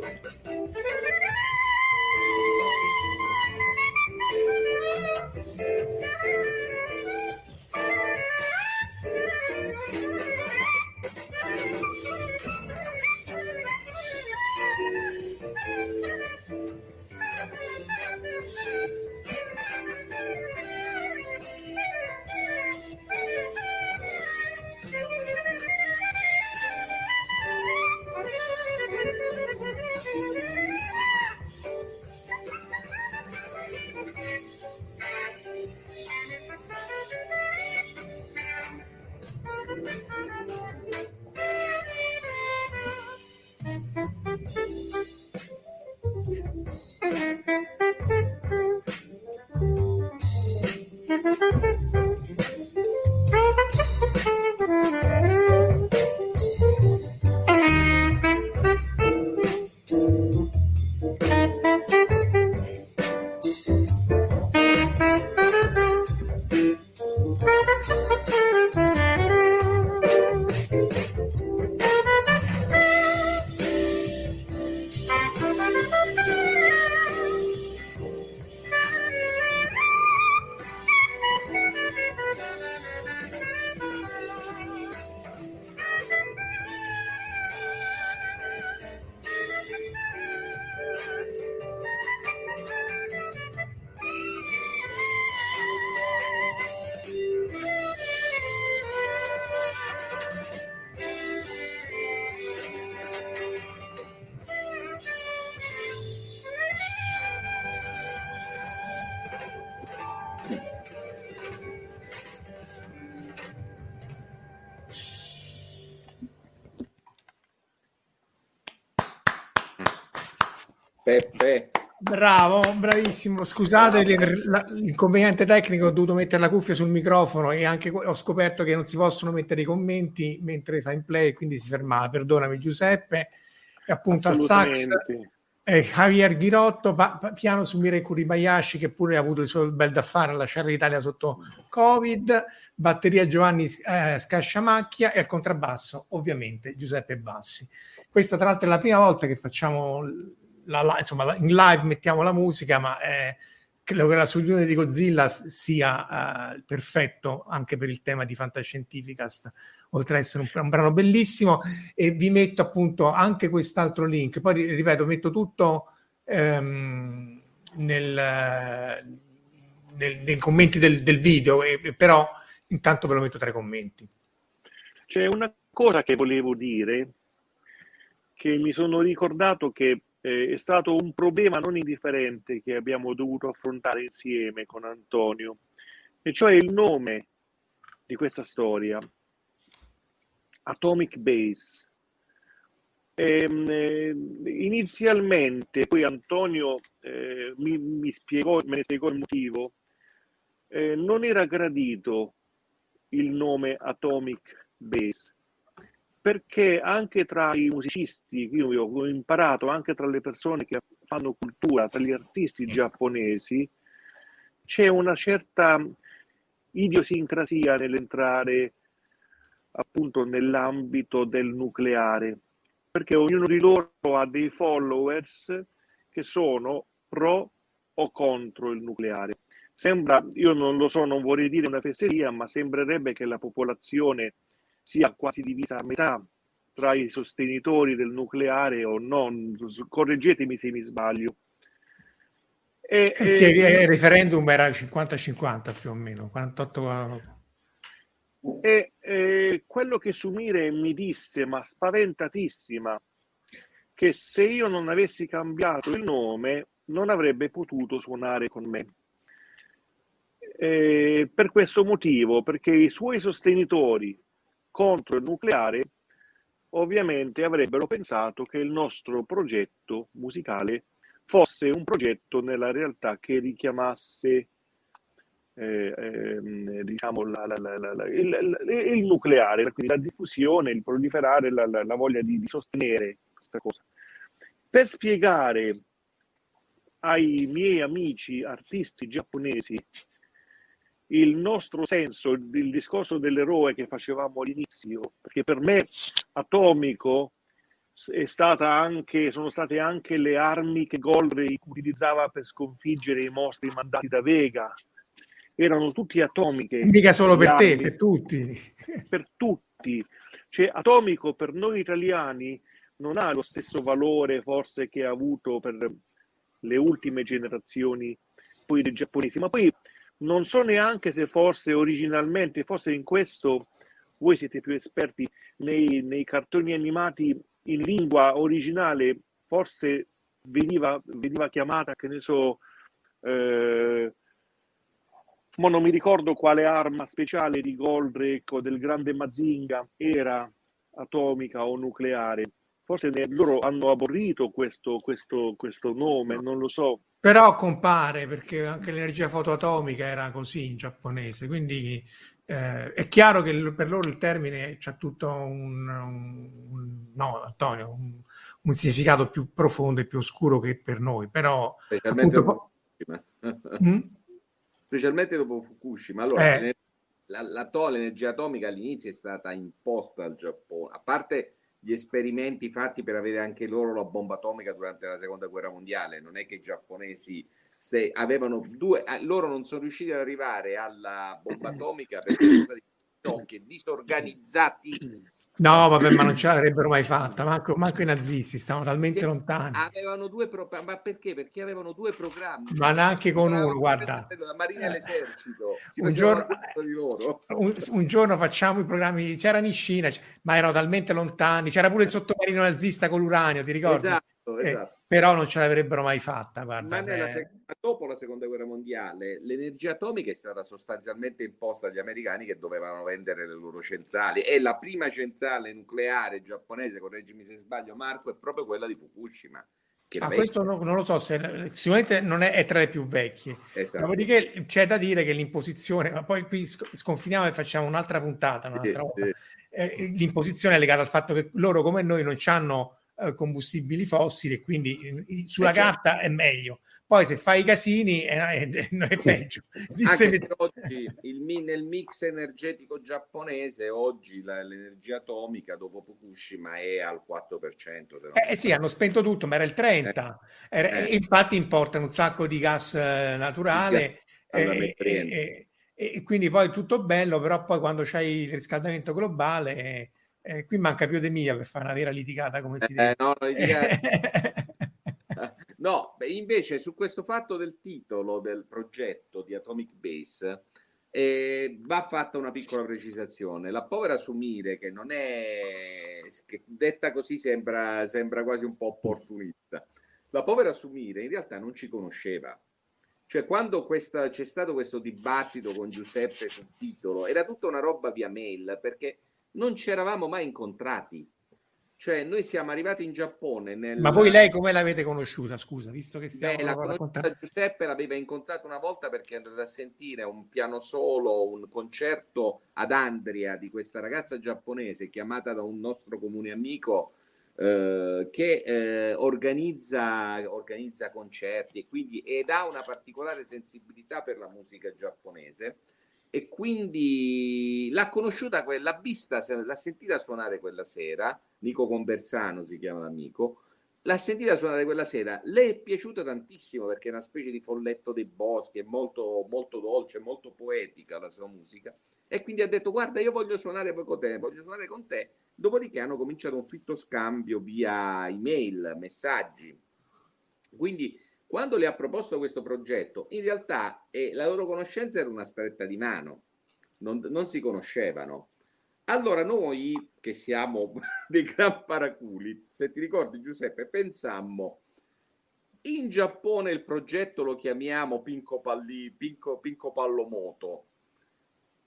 Bravo, bravissimo. Scusate l'inconveniente tecnico, ho dovuto mettere la cuffia sul microfono e anche ho scoperto che non si possono mettere i commenti mentre fa in play, quindi si fermava. Perdonami Giuseppe. E appunto al sax eh, Javier Ghirotto, pa- pa- piano su Mirei Kuribayashi che pure ha avuto il suo bel da fare a lasciare l'Italia sotto Covid, batteria Giovanni eh, Scasciamacchia e al contrabbasso ovviamente Giuseppe Bassi. Questa tra l'altro è la prima volta che facciamo la, la- insomma, in live mettiamo la musica, ma eh, credo che la solitudine di Godzilla sia eh, perfetto anche per il tema di Fantascientificast, oltre ad essere un, un brano bellissimo. E vi metto appunto anche quest'altro link. Poi ri- ripeto, metto tutto ehm, nel, nel- nei commenti del, del video, e però intanto ve lo metto tra i commenti. C'è una cosa che volevo dire, che mi sono ricordato che eh, è stato un problema non indifferente che abbiamo dovuto affrontare insieme con Antonio, e cioè il nome di questa storia, Atomic Base. Ehm, eh, inizialmente, poi Antonio eh, mi, mi spiegò, me ne spiegò il motivo, eh, non era gradito il nome Atomic Base perché anche tra i musicisti, io ho imparato anche tra le persone che fanno cultura, tra gli artisti giapponesi, c'è una certa idiosincrasia nell'entrare appunto nell'ambito del nucleare, perché ognuno di loro ha dei followers che sono pro o contro il nucleare. Sembra, io non lo so, non vorrei dire una fesseria, ma sembrerebbe che la popolazione sia quasi divisa a metà tra i sostenitori del nucleare o no, correggetemi se mi sbaglio. E, Eh sì, e- il referendum era 50-50 più o meno, 48 E eh, quello che Sumire mi disse, ma spaventatissima, che se io non avessi cambiato il nome non avrebbe potuto suonare con me. Eh, per questo motivo, perché i suoi sostenitori contro il nucleare ovviamente avrebbero pensato che il nostro progetto musicale fosse un progetto nella realtà che richiamasse eh, ehm, diciamo la- la- la- il, il- nucleare, quindi la diffusione, il proliferare, la voglia di, di sostenere questa cosa. Per spiegare ai miei amici artisti giapponesi il nostro senso, il, discorso dell'eroe che facevamo all'inizio, perché per me atomico è stata anche, sono state anche le armi che Goldrake utilizzava per sconfiggere i mostri mandati da Vega. Erano tutti atomiche. mica solo per te, armi per tutti. per tutti. Cioè, atomico per noi italiani non ha lo stesso valore forse che ha avuto per le ultime generazioni poi dei giapponesi, ma poi non so neanche se forse originalmente, forse in questo voi siete più esperti nei, nei cartoni animati in lingua originale, forse veniva, veniva chiamata, che ne so, eh, ma non mi ricordo quale arma speciale di Goldrake o del grande Mazinga era atomica o nucleare. Forse loro hanno aborrito questo, questo, questo nome, non lo so. Però compare perché anche l'energia fotoatomica era così in giapponese, quindi eh, è chiaro che per loro il termine c'ha tutto un, un- un- no Antonio, un, un significato più profondo e più oscuro che per noi, però specialmente appunto, dopo Fukushima. Mm? specialmente dopo Fukushima. Allora, Eh. la, la to- l'energia atomica all'inizio è stata imposta al Giappone, a parte gli esperimenti fatti per avere anche loro la bomba atomica durante la seconda guerra mondiale, non è che i giapponesi se avevano due, eh, loro non sono riusciti ad arrivare alla bomba atomica perché sono stati disorganizzati no vabbè ma non ce l'avrebbero mai fatta, manco, manco i nazisti, stavano talmente lontani, avevano due programmi ma perché? perché avevano due programmi ma neanche con uno, guarda. la marina e l'esercito si Un giorno- un, un giorno facciamo i programmi, c'era Nishina, ma erano talmente lontani, c'era pure il sottomarino nazista con l'uranio, ti ricordi? esatto, Eh, esatto. Però non ce l'avrebbero mai fatta, guarda. Ma eh. sec- dopo la seconda guerra mondiale l'energia atomica è stata sostanzialmente imposta agli americani che dovevano vendere le loro centrali e la prima centrale nucleare giapponese, correggimi se sbaglio Marco, è proprio quella di Fukushima, Ah, questo no- non lo so se sicuramente non è, è tra le più vecchie. Esatto. Dopodiché c'è da dire che l'imposizione, ma poi qui sc- sconfiniamo e facciamo un'altra puntata, un'altra volta. sì. Eh, l'imposizione è legata al fatto che loro come noi non hanno combustibili fossili e quindi eh, sulla Eh, certo. carta è meglio. Poi se fai i casini è, è- è peggio. Disse- Anche se oggi il nel mix energetico giapponese, oggi la- l'energia atomica dopo Fukushima è al 4%. se non Eh sì, hanno spento tutto, ma era il 30. Era- Eh. infatti importano un sacco di gas eh, naturale e, e- e- e quindi poi tutto bello, però poi quando c'hai il riscaldamento globale, eh, eh, qui manca più di mia per fare una vera litigata come si Eh, dice. no, litigata- No, beh, invece su questo fatto del titolo del progetto di Atomic Base eh, va fatta una piccola precisazione. La povera Sumire, che non è, che detta così sembra, sembra quasi un po' opportunista, la povera Sumire in realtà non ci conosceva. Cioè, quando questa- c'è stato questo dibattito con Giuseppe sul titolo, era tutta una roba via mail perché non ci eravamo mai incontrati. Cioè, noi siamo arrivati in Giappone nel... Ma voi lei come l'avete conosciuta? Scusa, visto che stiamo Beh, la raccontando. Giuseppe l'aveva incontrato una volta perché è andata a sentire un piano solo, un concerto ad Andria di questa ragazza giapponese chiamata da un nostro comune amico eh, che eh, organizza, organizza concerti e quindi ed ha una particolare sensibilità per la musica giapponese e quindi l'ha conosciuta, l'ha vista, l'ha sentita suonare quella sera, Nico Conversano si chiama l'amico, l'ha sentita suonare quella sera, le è piaciuta tantissimo perché è una specie di folletto dei boschi, è molto, molto dolce, molto poetica la sua musica. E quindi ha detto guarda io voglio suonare poi con te, voglio suonare con te, dopodiché hanno cominciato un fitto scambio via email, messaggi, quindi quando le ha proposto questo progetto, in realtà eh, la loro conoscenza era una stretta di mano, non, non si conoscevano. Allora noi, che siamo dei gran paraculi, se ti ricordi Giuseppe, pensammo, in Giappone il progetto lo chiamiamo Pinco, Palli, Pinco, Pinco Pallomoto,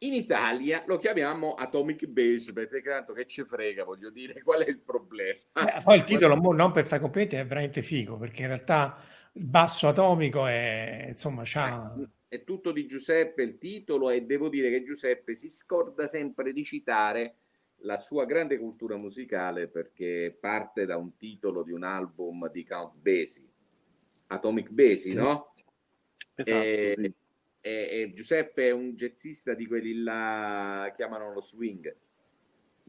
in Italia lo chiamiamo Atomic Base, perché tanto che ci frega, voglio dire, qual è il problema? Eh, poi il titolo, non per fare complimenti, è veramente figo, perché in realtà il basso atomico è, insomma, c'ha... è tutto di Giuseppe il titolo e devo dire che Giuseppe si scorda sempre di citare la sua grande cultura musicale perché parte da un titolo di un album di Count Basie, Atomic Basie, Sì. no? Esatto, e, sì. e- e Giuseppe è un jazzista di quelli là chiamano lo swing.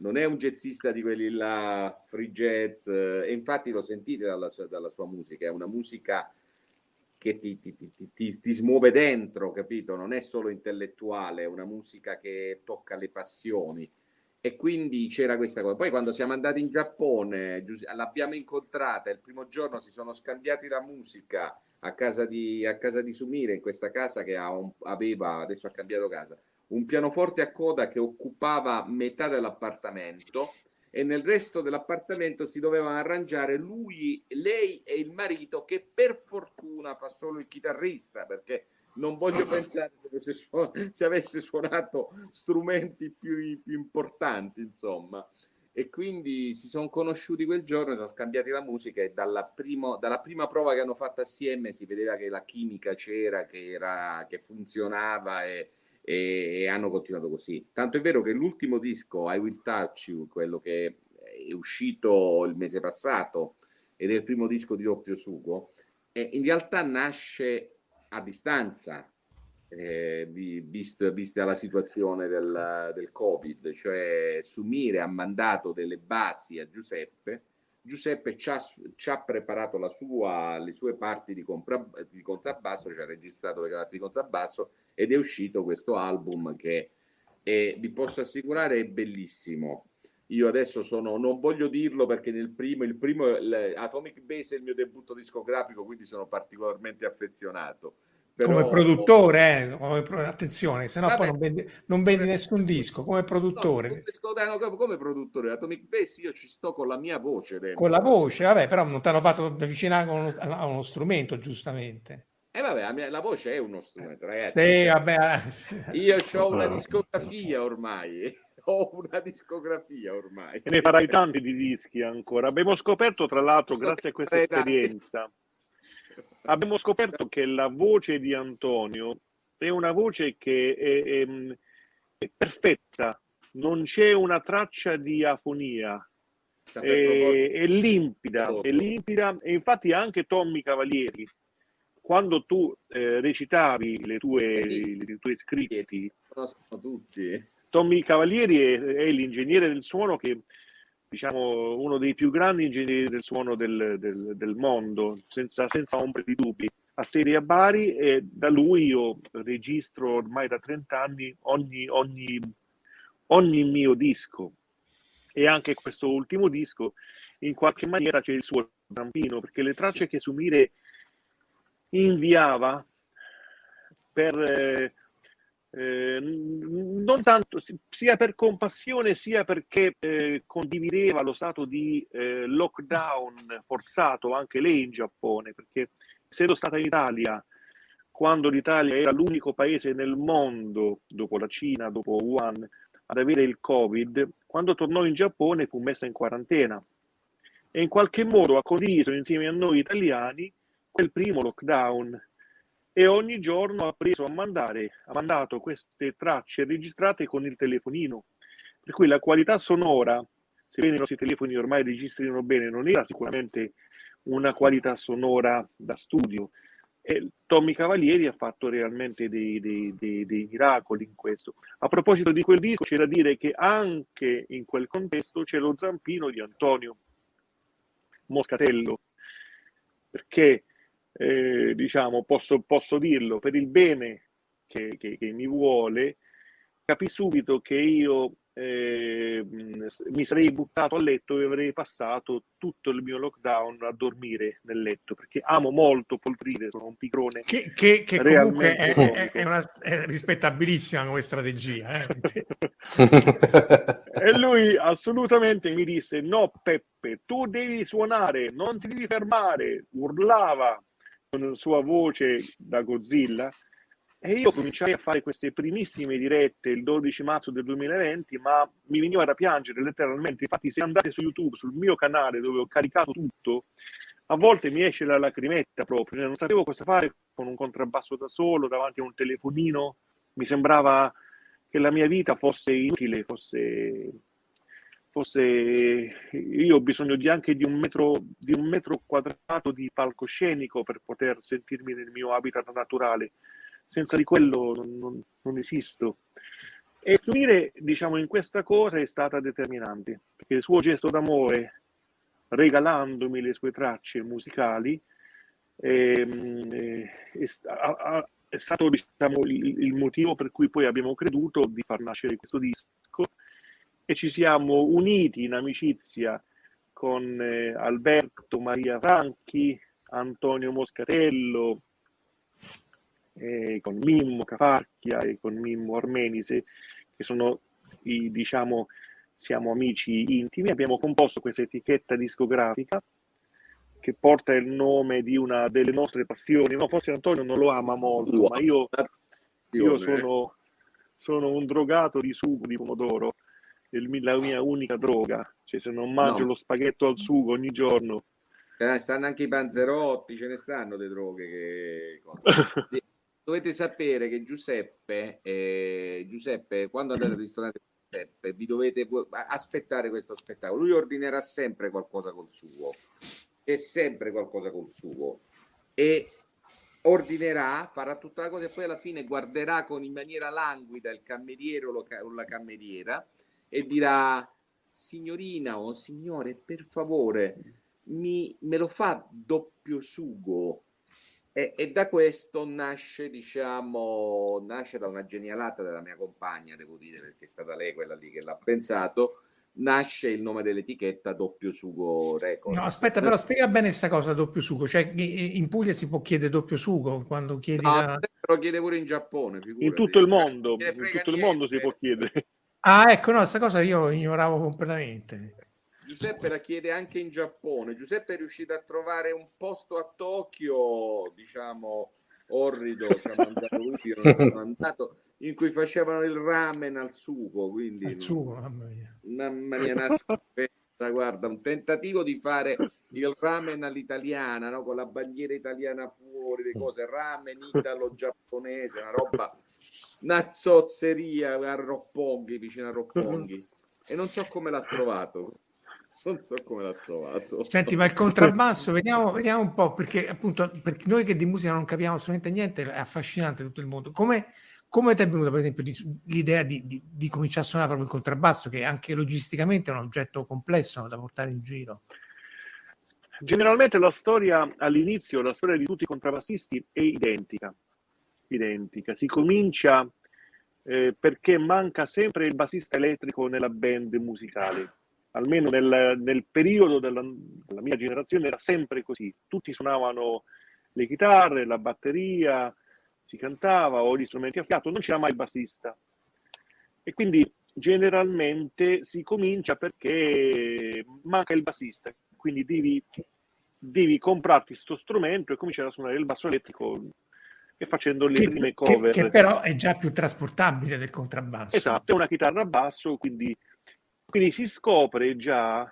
Non è un jazzista di quelli là free jazz, eh, e infatti lo sentite dalla sua, dalla sua musica, è una musica che ti, ti- ti- ti- smuove dentro, capito? Non è solo intellettuale, è una musica che tocca le passioni. E quindi c'era questa cosa. Poi quando siamo andati in Giappone, l'abbiamo incontrata, il primo giorno si sono scambiati la musica a casa di, a casa di Sumire, in questa casa che aveva, adesso ha cambiato casa, un pianoforte a coda che occupava metà dell'appartamento e nel resto dell'appartamento si dovevano arrangiare lui, lei e il marito che per fortuna fa solo il chitarrista perché non voglio pensare se avesse, suo- se avesse suonato strumenti più, più importanti insomma. E quindi si sono conosciuti quel giorno, sono scambiati la musica e dalla, primo- dalla prima prova che hanno fatto assieme si vedeva che la chimica c'era, che, era, che funzionava e, e- e hanno continuato così. Tanto è vero che l'ultimo disco, I Will Touch You, quello che è uscito il mese passato ed è il primo disco di Doppio Sugo, eh, in realtà nasce a distanza, eh, vi- vist- vista la situazione del, del Covid, cioè Sumire ha mandato delle basi a Giuseppe, Giuseppe ci ha, ci ha preparato sua, le sue parti di, compra- di contrabbasso, ci ha registrato le parti di contrabbasso ed è uscito questo album che è- vi posso assicurare è bellissimo. Io adesso sono, non voglio dirlo perché nel primo, il primo, Atomic Base è il mio debutto discografico, quindi sono particolarmente affezionato. Però- Come produttore, eh, come pro- attenzione, se no poi non vendi, non vendi nessun disco, come No, produttore. come- come, come produttore Atomic Base io ci sto con la mia voce dentro. Con la voce, vabbè, però non ti hanno fatto avvicinare a uno, a uno strumento, giustamente. E vabbè, la, mia- la voce è uno strumento, ragazzi. Sì, vabbè. Io ho una discografia ormai. ho una discografia ormai. Ne farai tanti di dischi ancora. Abbiamo scoperto, tra l'altro, grazie a questa esperienza, abbiamo scoperto che la voce di Antonio è una voce che è, è- è perfetta, non c'è una traccia di afonia, è, è limpida, è limpida. E infatti anche Tommy Cavalieri, quando tu eh, recitavi le tue, i tuoi scritti. Tommy Cavalieri è, è l'ingegnere del suono che diciamo uno dei più grandi ingegneri del suono del, del- del mondo, senza, senza ombra di dubbi. Ha sede a Bari e da lui io registro ormai da 30 anni ogni, ogni, ogni mio disco e anche questo ultimo disco in qualche maniera c'è il suo zampino perché le tracce che Sumire inviava per eh, eh, n- non tanto si- sia per compassione sia perché eh, condivideva lo stato di eh, lockdown forzato anche lei in Giappone perché essendo stata in Italia quando l'Italia era l'unico paese nel mondo dopo la Cina, dopo Wuhan ad avere il Covid, quando tornò in Giappone fu messa in quarantena. E in qualche modo ha condiviso insieme a noi italiani quel primo lockdown e ogni giorno ha preso a mandare, ha mandato queste tracce registrate con il telefonino. Per cui la qualità sonora, sebbene i nostri telefoni ormai registrino bene, non era sicuramente una qualità sonora da studio. E Tommy Cavalieri ha fatto realmente dei, dei- dei- dei miracoli in questo. A proposito di quel disco, c'è da dire che anche in quel contesto c'è lo zampino di Antonio Moscatello, perché eh, diciamo, posso, posso dirlo, per il bene che, che- che mi vuole, capì subito che io eh, mi sarei buttato a letto e avrei passato tutto il mio lockdown a dormire nel letto, perché amo molto poltrire, sono un pigrone. Che, che- che comunque è, è- è una, è rispettabilissima come strategia. eh. E lui assolutamente mi disse: No, Peppe, tu devi suonare, non ti devi fermare. Urlava con la sua voce da Godzilla. E io cominciai a fare queste primissime dirette il 12 marzo del 2020, ma mi veniva da piangere letteralmente. Infatti, se andate su YouTube, sul mio canale dove ho caricato tutto, a volte mi esce la lacrimetta proprio. Non sapevo cosa fare con un contrabbasso da solo davanti a un telefonino. Mi sembrava che la mia vita fosse inutile, fosse, fosse io ho bisogno di anche di un metro, di un metro quadrato di palcoscenico per poter sentirmi nel mio habitat naturale. Senza di quello non, non- non esisto. E finire, diciamo, in questa cosa è stata determinante, perché il suo gesto d'amore, regalandomi le sue tracce musicali, ehm, eh, è, ha- è stato diciamo, il, il motivo per cui poi abbiamo creduto di far nascere questo disco e ci siamo uniti in amicizia con eh, Alberto Maria Franchi, Antonio Moscatello, eh, con Mimmo Cafarchia e con Mimmo Armenise, che sono i, diciamo, siamo amici intimi. Abbiamo composto questa etichetta discografica che porta il nome di una delle nostre passioni. No, forse Antonio non lo ama molto, ma io, io sono, sono un drogato di sugo di pomodoro, la mia unica droga. Cioè, se non mangio No. lo spaghetto al sugo ogni giorno, Eh, stanno anche i panzerotti, ce ne stanno le droghe che... Dovete sapere che Giuseppe, eh, Giuseppe, quando andate al ristorante Giuseppe, vi dovete aspettare questo spettacolo. Lui ordinerà sempre qualcosa col sugo, e sempre qualcosa col sugo. E ordinerà, farà tutta la cosa e poi alla fine guarderà con in maniera languida il cameriere o la cameriera e dirà signorina o signore per favore mi, me lo fa doppio sugo e, e da questo nasce diciamo nasce da una genialata della mia compagna devo dire perché è stata lei quella lì che l'ha pensato nasce il nome dell'etichetta doppio sugo record No, aspetta, però spiega bene questa cosa doppio sugo. Cioè, in Puglia si può chiedere doppio sugo quando chiedi No, la- lo chiede pure in Giappone in figurati. tutto il mondo, gliene in tutto il mondo si niente. può chiedere. Ah, ecco, no, questa cosa io ignoravo completamente. Giuseppe la chiede anche in Giappone. Giuseppe è riuscito a trovare un posto a Tokyo, diciamo, orrido ci ha mandato lui, io non ci ho mandato, in cui facevano il ramen al sugo, quindi Al sugo, mamma mia. mamma mia, una schifezza, guarda, un tentativo di fare il ramen all'italiana, no? con la bandiera italiana fuori, le cose, ramen italo-giapponese, una roba, una zozzeria a Roppongi, vicino a Roppongi. E non so come l'ha trovato. Non so come l'ha trovato. Senti, ma il contrabbasso, vediamo, vediamo un po', perché appunto per noi che di musica non capiamo assolutamente niente, è affascinante tutto il mondo. Come, come ti è venuta, per esempio, di- l'idea di, di- di cominciare a suonare proprio il contrabbasso, che anche logisticamente è un oggetto complesso da portare in giro? Generalmente la storia all'inizio, la storia di tutti i contrabbassisti è identica. Identica. Si comincia eh, perché manca sempre il bassista elettrico nella band musicale. Almeno nel, nel periodo della, della mia generazione era sempre così. Tutti suonavano le chitarre, la batteria, si cantava o gli strumenti a fiato, non c'era mai il bassista. E quindi generalmente si comincia perché manca il bassista, quindi devi, devi comprarti questo strumento e cominciare a suonare il basso elettrico e facendo le prime Che, che- cover. che però è già più trasportabile del contrabbasso. Esatto, è una chitarra a basso, quindi, quindi si scopre già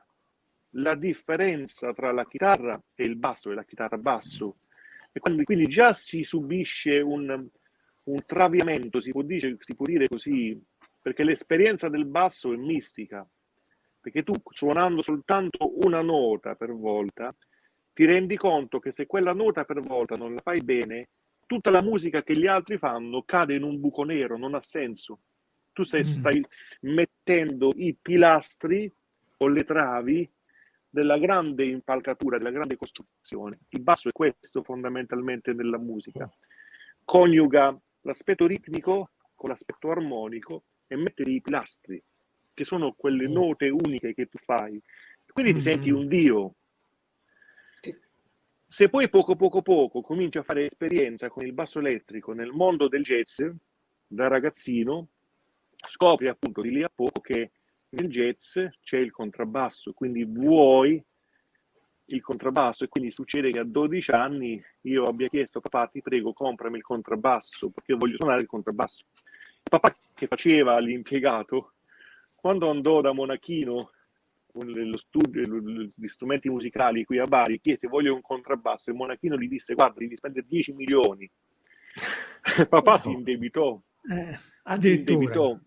la differenza tra la chitarra e il basso e la chitarra basso. E quindi, quindi già si subisce un, un traviamento, si può, dire, si può dire così, perché l'esperienza del basso è mistica, perché tu suonando soltanto una nota per volta, ti rendi conto che se quella nota per volta non la fai bene, tutta la musica che gli altri fanno cade in un buco nero, non ha senso. Tu stai, Mm. stai mettendo i pilastri o le travi della grande impalcatura, della grande costruzione. Il basso è questo fondamentalmente nella musica. Coniuga l'aspetto ritmico con l'aspetto armonico e mette i pilastri, che sono quelle note uniche che tu fai. Quindi ti senti un dio. Se poi poco poco poco cominci a fare esperienza con il basso elettrico nel mondo del jazz, da ragazzino, scopri appunto di lì a poco che nel jazz c'è il contrabbasso, quindi vuoi il contrabbasso e quindi succede che a 12 anni io abbia chiesto papà ti prego comprami il contrabbasso perché io voglio suonare il contrabbasso. Il papà che faceva l'impiegato quando andò da Monachino lo studio di strumenti musicali qui a Bari chiese voglio un contrabbasso e Monachino gli disse guarda devi spendere 10 milioni papà si indebitò Eh, si addirittura. indebitò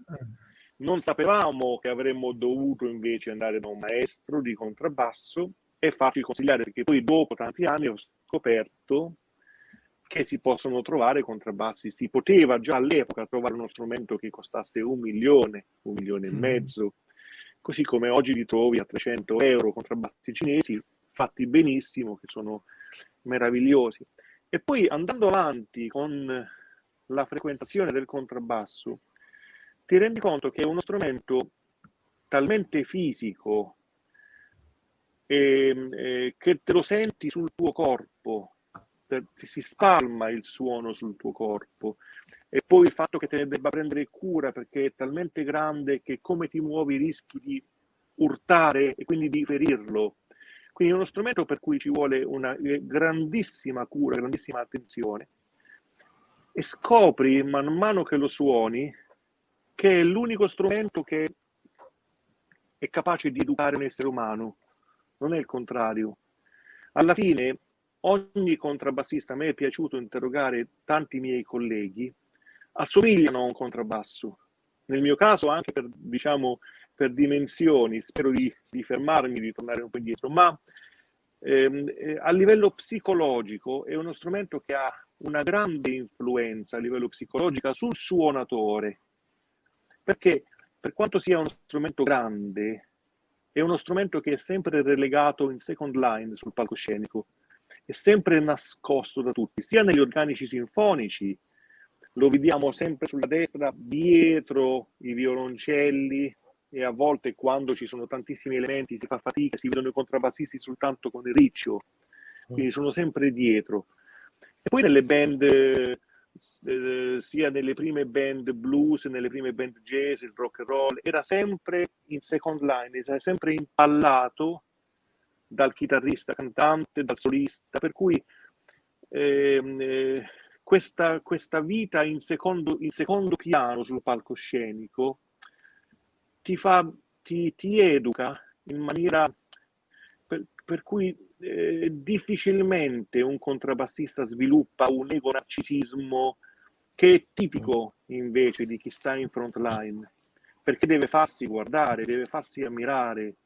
non sapevamo che avremmo dovuto invece andare da un maestro di contrabbasso e farci consigliare, perché poi dopo tanti anni ho scoperto che si possono trovare contrabbassi. Si poteva già all'epoca trovare uno strumento che costasse un milione, un milione e Mm. mezzo, così come oggi li trovi a 300 euro contrabbassi cinesi fatti benissimo, che sono meravigliosi. E poi andando avanti con la frequentazione del contrabbasso, ti rendi conto che è uno strumento talmente fisico ehm, eh, che te lo senti sul tuo corpo, si spalma il suono sul tuo corpo e poi il fatto che te ne debba prendere cura perché è talmente grande che come ti muovi rischi di urtare e quindi di ferirlo. Quindi è uno strumento per cui ci vuole una eh, grandissima cura, grandissima attenzione e scopri man mano che lo suoni che è l'unico strumento che è capace di educare un essere umano, non è il contrario. Alla fine, ogni contrabbassista, a me è piaciuto interrogare tanti miei colleghi, assomigliano a un contrabbasso. Nel mio caso anche per, diciamo, per dimensioni, spero di, di fermarmi, di tornare un po' indietro, ma ehm, eh, a livello psicologico è uno strumento che ha una grande influenza a livello psicologico sul suonatore, perché per quanto sia uno strumento grande, è uno strumento che è sempre relegato in second line sul palcoscenico, è sempre nascosto da tutti, sia negli organici sinfonici, lo vediamo sempre sulla destra, dietro i violoncelli e a volte quando ci sono tantissimi elementi si fa fatica, si vedono i contrabbassisti soltanto con il riccio, quindi sono sempre dietro. E poi nelle band, eh, sia nelle prime band blues, nelle prime band jazz, il rock and roll, era sempre in second line, era sempre impallato dal chitarrista cantante, dal solista, per cui ehm, eh, questa, questa vita in secondo, in secondo piano sul palcoscenico ti, fa, ti, ti educa in maniera per, per cui eh, difficilmente un contrabbassista sviluppa un ego narcisismo che è tipico invece di chi sta in front line, perché deve farsi guardare, deve farsi ammirare,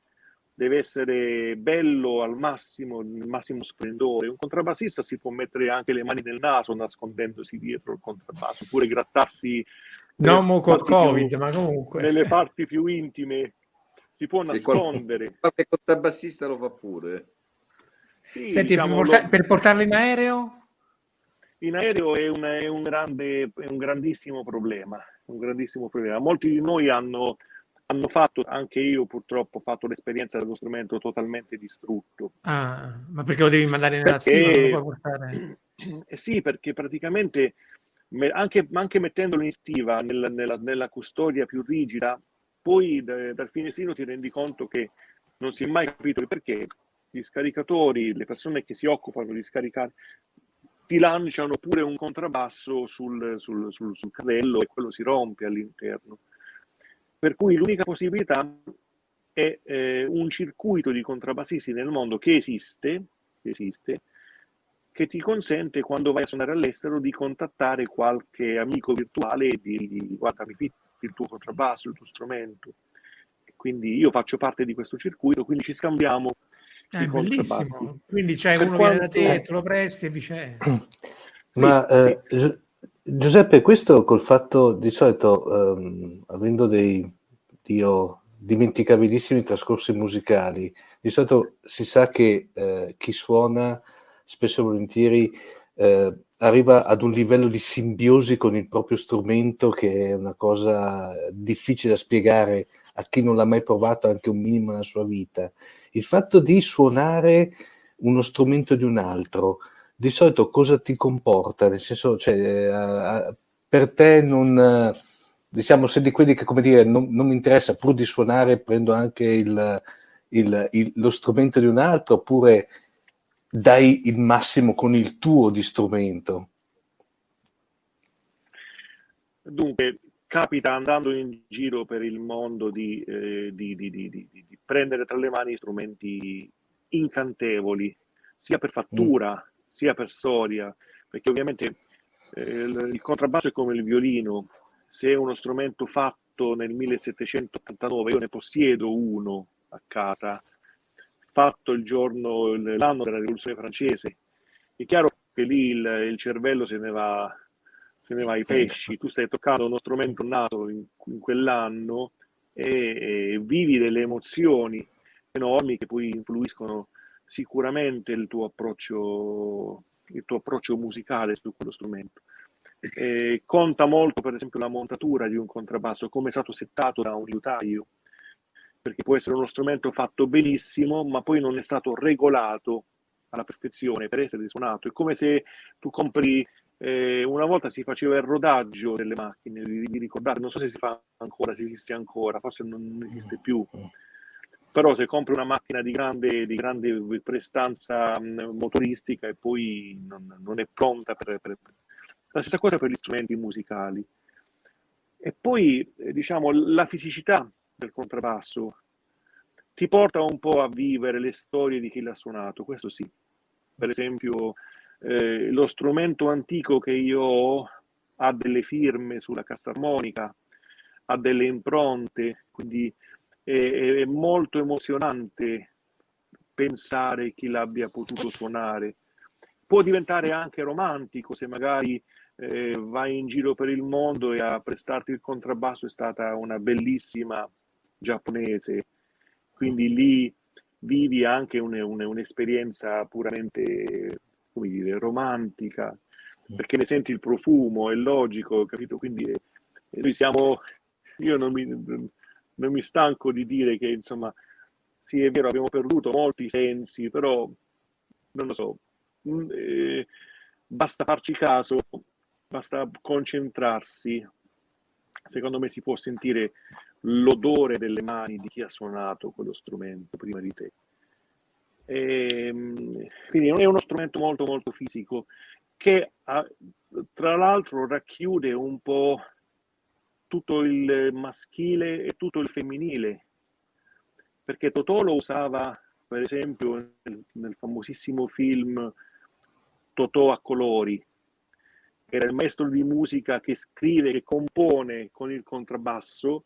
deve essere bello al massimo, il massimo splendore. Un contrabbassista si può mettere anche le mani nel naso nascondendosi dietro il contrabbasso, oppure grattarsi Non mo col parti più- Covid, ma comunque. nelle parti più intime, si può nascondere. Qualche contrabbassista lo fa pure. Sì, Senti, diciamo, per, porta- lo- per portarlo in aereo? in aereo è un, è un grande, è un grandissimo problema, un grandissimo problema. Molti di noi hanno, hanno fatto, anche io purtroppo ho fatto l'esperienza dello strumento totalmente distrutto. Ah, ma perché lo devi mandare nella Perché- stiva? Portare? Eh sì, perché praticamente me- anche, anche mettendolo in stiva nella, nella- nella custodia più rigida, poi da- dal finestrino ti rendi conto che non si è mai capito il perché gli scaricatori, le persone che si occupano di scaricare, ti lanciano pure un contrabbasso sul, sul, sul, sul carrello e quello si rompe all'interno. Per cui l'unica possibilità è eh, un circuito di contrabbassisti nel mondo che esiste, che esiste, che ti consente quando vai a suonare all'estero di contattare qualche amico virtuale e dirgli guarda mi fitti il tuo contrabbasso, il tuo strumento. Quindi io faccio parte di questo circuito, quindi ci scambiamo i contrabbassi. bellissimo. Quindi c'è Per uno viene da quanto- te, te lo presti e viceversa. Ma eh, Gio- Giuseppe, questo col fatto di solito, ehm, avendo dei io, dimenticabilissimi trascorsi musicali, di solito si sa che eh, chi suona spesso e volentieri eh, arriva ad un livello di simbiosi con il proprio strumento che è una cosa difficile da spiegare a chi non l'ha mai provato anche un minimo nella sua vita. Il fatto di suonare uno strumento di un altro, di solito cosa ti comporta? Nel senso, cioè, eh, per te non, diciamo, sei di quelli che, come dire, non, non mi interessa, pur di suonare prendo anche il, il- il- lo strumento di un altro, oppure dai il massimo con il tuo di strumento? Dunque, capita andando in giro per il mondo di, eh, di- di- di- prendere tra le mani strumenti incantevoli, sia per fattura, sia per storia, perché ovviamente eh, il, il contrabbasso è come il violino, se uno strumento fatto nel 1789, io ne possiedo uno a casa, fatto il giorno, l'anno della rivoluzione francese, è chiaro che lì il, il cervello se ne va se ne va ai pesci, tu stai toccando uno strumento nato in, in quell'anno e, e vivi delle emozioni enormi che poi influiscono sicuramente il tuo approccio, il tuo approccio musicale su quello strumento. Eh, conta molto, per esempio, la montatura di un contrabbasso, come è stato settato da un liutaio, perché può essere uno strumento fatto benissimo, ma poi non è stato regolato alla perfezione per essere suonato. È come se tu compri eh, una volta si faceva il rodaggio delle macchine, vi, vi ricordate? Non so se si fa ancora, se esiste ancora, forse non esiste più. Però se compri una macchina di grande, di grande prestanza mh, motoristica e poi non, non è pronta per, per- La stessa cosa per gli strumenti musicali. E poi, eh, diciamo, la fisicità del contrabbasso ti porta un po' a vivere le storie di chi l'ha suonato, questo sì. Per esempio, eh, lo strumento antico che io ho ha delle firme sulla cassa armonica, ha delle impronte, quindi è, è molto emozionante pensare chi l'abbia potuto suonare. Può diventare anche romantico se magari eh, vai in giro per il mondo e a prestarti il contrabbasso è stata una bellissima giapponese, quindi lì vivi anche un- un- un'esperienza puramente, come dire, romantica, perché ne senti il profumo, è logico, capito? Quindi eh, noi siamo, io non mi, non mi stanco di dire che, insomma, sì, è vero, abbiamo perduto molti sensi, però, non lo so, mm, eh, basta farci caso, basta concentrarsi, secondo me si può sentire l'odore delle mani di chi ha suonato quello strumento prima di te. Ehm, quindi è uno strumento molto molto fisico che ha- tra l'altro racchiude un po' tutto il maschile e tutto il femminile, perché Totò lo usava, per esempio, nel, nel famosissimo film Totò a colori, che era il maestro di musica che scrive, che compone con il contrabbasso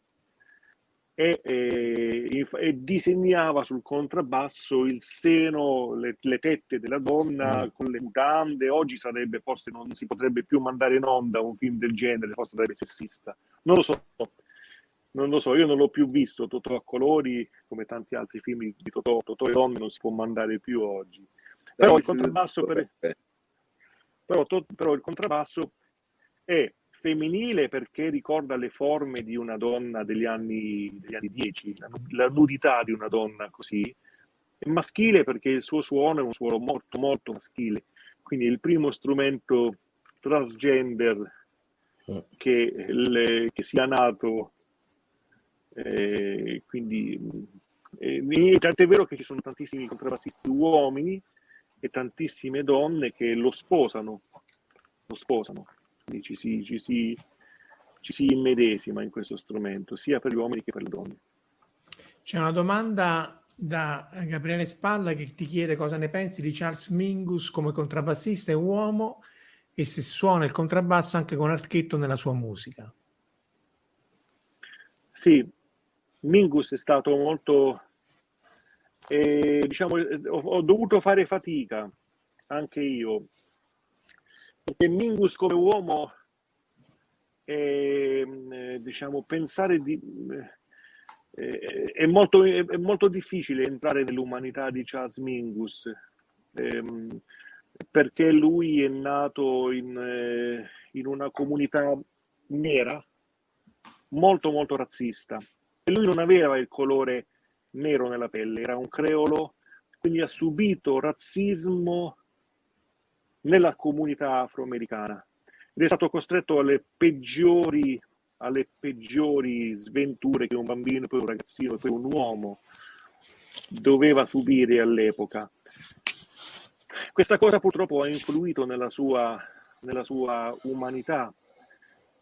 e, eh, inf- e disegnava sul contrabbasso il seno, le, le tette della donna con le mutande. Oggi sarebbe, forse non si potrebbe più mandare in onda un film del genere, forse sarebbe sessista. Non lo so, non lo so, io non l'ho più visto Totò a colori, come tanti altri film di Totò, Totò e donne non si può mandare più oggi. Però il contrabbasso, per, però, però il contrabbasso è femminile perché ricorda le forme di una donna degli anni, degli anni 10, la, la nudità di una donna così, è maschile perché il suo suono è un suono molto molto maschile, quindi è il primo strumento transgender che, le- che sia nato, eh, quindi eh, tant'è vero che ci sono tantissimi contrabbassisti uomini e tantissime donne che lo sposano, lo sposano, quindi ci si, ci si, ci si immedesima in questo strumento, sia per gli uomini che per le donne. C'è una domanda da Gabriele Spalla che ti chiede cosa ne pensi di Charles Mingus come contrabbassista e uomo e se suona il contrabbasso anche con archetto nella sua musica. Sì, Mingus è stato molto, eh, diciamo, eh, ho, ho dovuto fare fatica anche io, perché Mingus come uomo, eh, diciamo, pensare di... eh, è, molto, è, è molto difficile entrare nell'umanità di Charles Mingus, ehm, perché lui è nato in, eh, in una comunità nera, molto molto razzista. E lui non aveva il colore nero nella pelle, era un creolo, quindi ha subito razzismo nella comunità afroamericana ed è stato costretto alle peggiori, alle peggiori sventure che un bambino, poi un ragazzino, poi un uomo doveva subire all'epoca. Questa cosa purtroppo ha influito nella sua, nella sua umanità,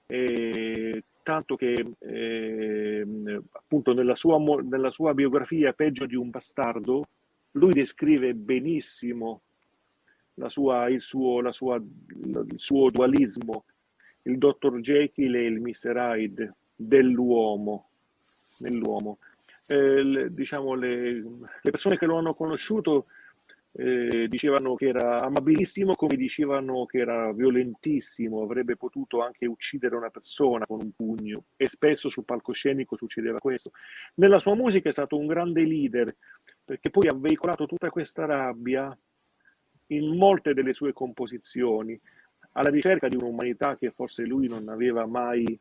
eh, tanto che eh, appunto nella sua, nella sua biografia Peggio di un bastardo, lui descrive benissimo la sua, il, suo, la sua, il suo dualismo, il dottor Jekyll e il Mr. Hyde dell'uomo. nell'uomo. Eh, diciamo, le, le persone che lo hanno conosciuto eh, dicevano che era amabilissimo, come dicevano che era violentissimo, avrebbe potuto anche uccidere una persona con un pugno e spesso sul palcoscenico succedeva questo. Nella sua musica è stato un grande leader perché poi ha veicolato tutta questa rabbia in molte delle sue composizioni, alla ricerca di un'umanità che forse lui non aveva mai,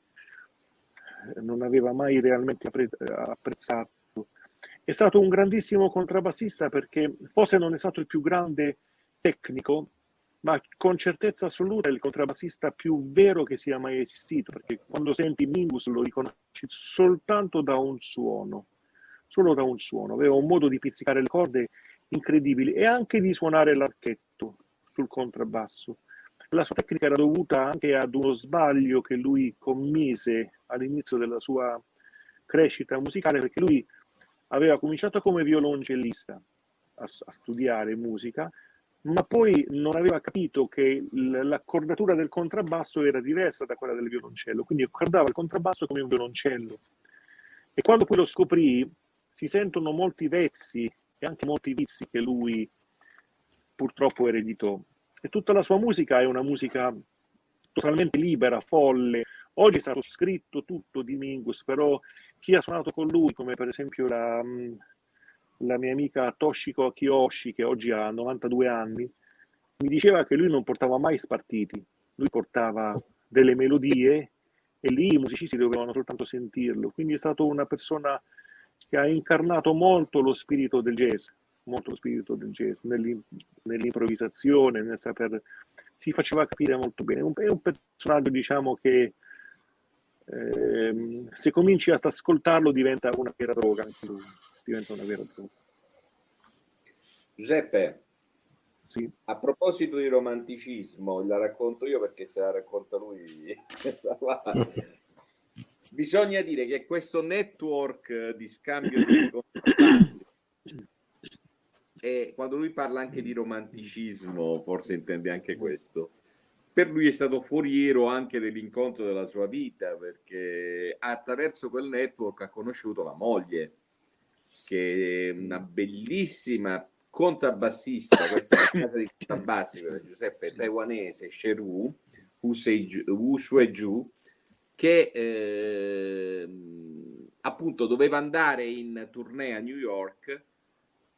non aveva mai realmente appre- apprezzato. È stato un grandissimo contrabbassista perché forse non è stato il più grande tecnico, ma con certezza assoluta è il contrabbassista più vero che sia mai esistito, perché quando senti Mingus lo riconosci soltanto da un suono, solo da un suono. Aveva un modo di pizzicare le corde incredibili e anche di suonare l'archetto sul contrabbasso. La sua tecnica era dovuta anche ad uno sbaglio che lui commise all'inizio della sua crescita musicale, perché lui aveva cominciato come violoncellista a, a studiare musica, ma poi non aveva capito che l'accordatura del contrabbasso era diversa da quella del violoncello, quindi accordava il contrabbasso come un violoncello. E quando poi lo scoprì, si sentono molti vezzi e anche molti vizi che lui purtroppo ereditò. E tutta la sua musica è una musica totalmente libera, folle. Oggi è stato scritto tutto di Mingus, però chi ha suonato con lui, come per esempio la, mh, la mia amica Toshiko Kiyoshi, che oggi ha 92 anni, mi diceva che lui non portava mai spartiti, lui portava delle melodie e lì i musicisti dovevano soltanto sentirlo. Quindi è stato una persona che ha incarnato molto lo spirito del jazz, molto lo spirito del jazz, nell'im- nell'improvvisazione, nel saper... si faceva capire molto bene. È un personaggio, diciamo, che ehm, se cominci ad ascoltarlo diventa una vera droga, anche lui, diventa una vera droga. Giuseppe, Sì. A proposito di romanticismo, la racconto io perché se la racconta lui. Bisogna dire che questo network di scambio di contrabbassi, e quando lui parla anche di romanticismo, forse intende anche questo. Per lui è stato foriero anche dell'incontro della sua vita, perché attraverso quel network ha conosciuto la moglie, che è una bellissima contrabbassista, questa è la casa di contrabbassi per Giuseppe taiwanese, Sheru, Wu Shueju, che ehm, appunto doveva andare in tournée a New York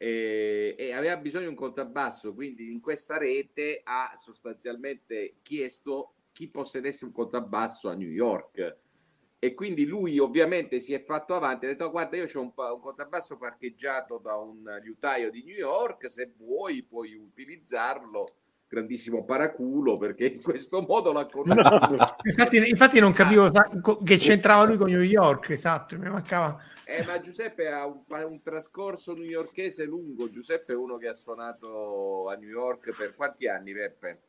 e, e aveva bisogno di un contrabbasso, quindi in questa rete ha sostanzialmente chiesto chi possedesse un contrabbasso a New York. E quindi lui ovviamente si è fatto avanti, ha detto "Oh, guarda io ho un, un contrabbasso parcheggiato da un liutaio di New York, se vuoi puoi utilizzarlo, grandissimo paraculo perché in questo modo l'ha conosciuto. Infatti, infatti non capivo che c'entrava lui con New York, esatto, mi mancava... Eh, ma Giuseppe ha un, ha un trascorso newyorkese lungo. Giuseppe è uno che ha suonato a New York per quanti anni, Peppe?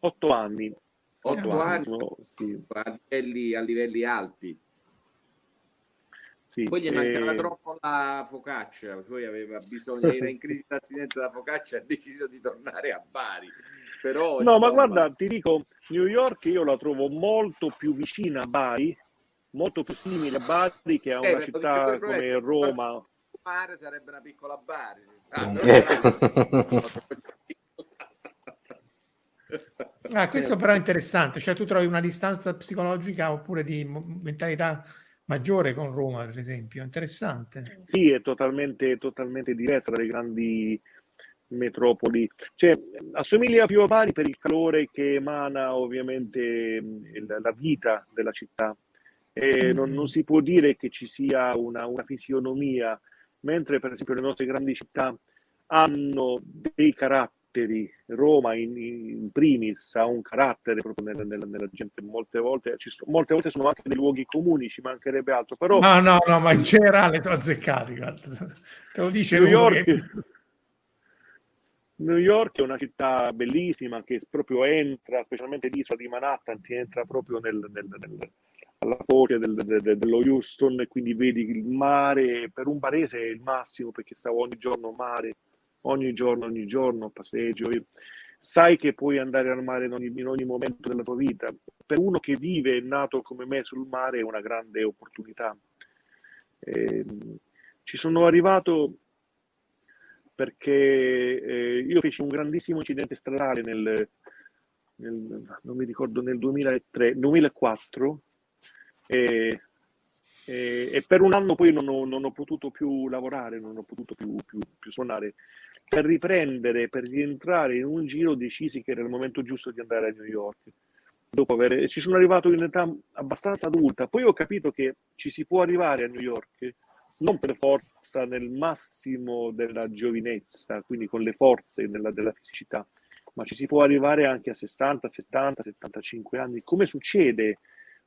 Otto anni. Otto Eh, anni no, sì, a livelli, a livelli alti. Sì. Poi gli mancava Eh, troppo la focaccia, poi aveva bisogno, era in crisi d'astinenza da focaccia e ha deciso di tornare a Bari. Però, No, ma insomma, guarda, ti dico, New York io la trovo molto più vicina a Bari, molto più simile a Bari che a Eh, una perché città come Roma. Mare sarebbe una piccola Bari, si sa. Ah, questo però è interessante, cioè tu trovi una distanza psicologica oppure di mentalità maggiore con Roma, per esempio, interessante. Sì, è totalmente, totalmente diversa dalle grandi metropoli. Cioè, assomiglia più a Bari per il calore che emana ovviamente la vita della città. E non, non si può dire che ci sia una, una fisionomia, mentre per esempio le nostre grandi città hanno dei caratteri. Roma in, in primis ha un carattere proprio nella, nella- nella gente, molte volte, ci sono, molte volte sono anche dei luoghi comuni, ci mancherebbe altro, però No, no, no, ma in generale sono azzeccati, guarda. Te lo dice New York, che- New York è una città bellissima che proprio entra, specialmente l'isola di Manhattan, ti entra proprio nel, nel- nel- alla foce del- del- del- dello Houston e quindi vedi il mare, per un barese è il massimo perché stavo ogni giorno mare, ogni giorno, ogni giorno passeggio. Sai che puoi andare al mare in ogni, in ogni momento della tua vita. Per uno che vive e nato come me sul mare è una grande opportunità. Ehm, ci sono arrivato perché eh, io feci un grandissimo incidente stradale nel, nel- non mi ricordo, nel 2003, 2004 e, e- e per un anno poi non ho, non ho potuto più lavorare, non ho potuto più, più- più suonare. Per riprendere, per rientrare in un giro decisi che era il momento giusto di andare a New York. Dopo aver, ci sono arrivato in età abbastanza adulta, poi ho capito che ci si può arrivare a New York non per forza nel massimo della giovinezza, quindi con le forze della, della fisicità, ma ci si può arrivare anche a 60, 70, 75 anni, come succede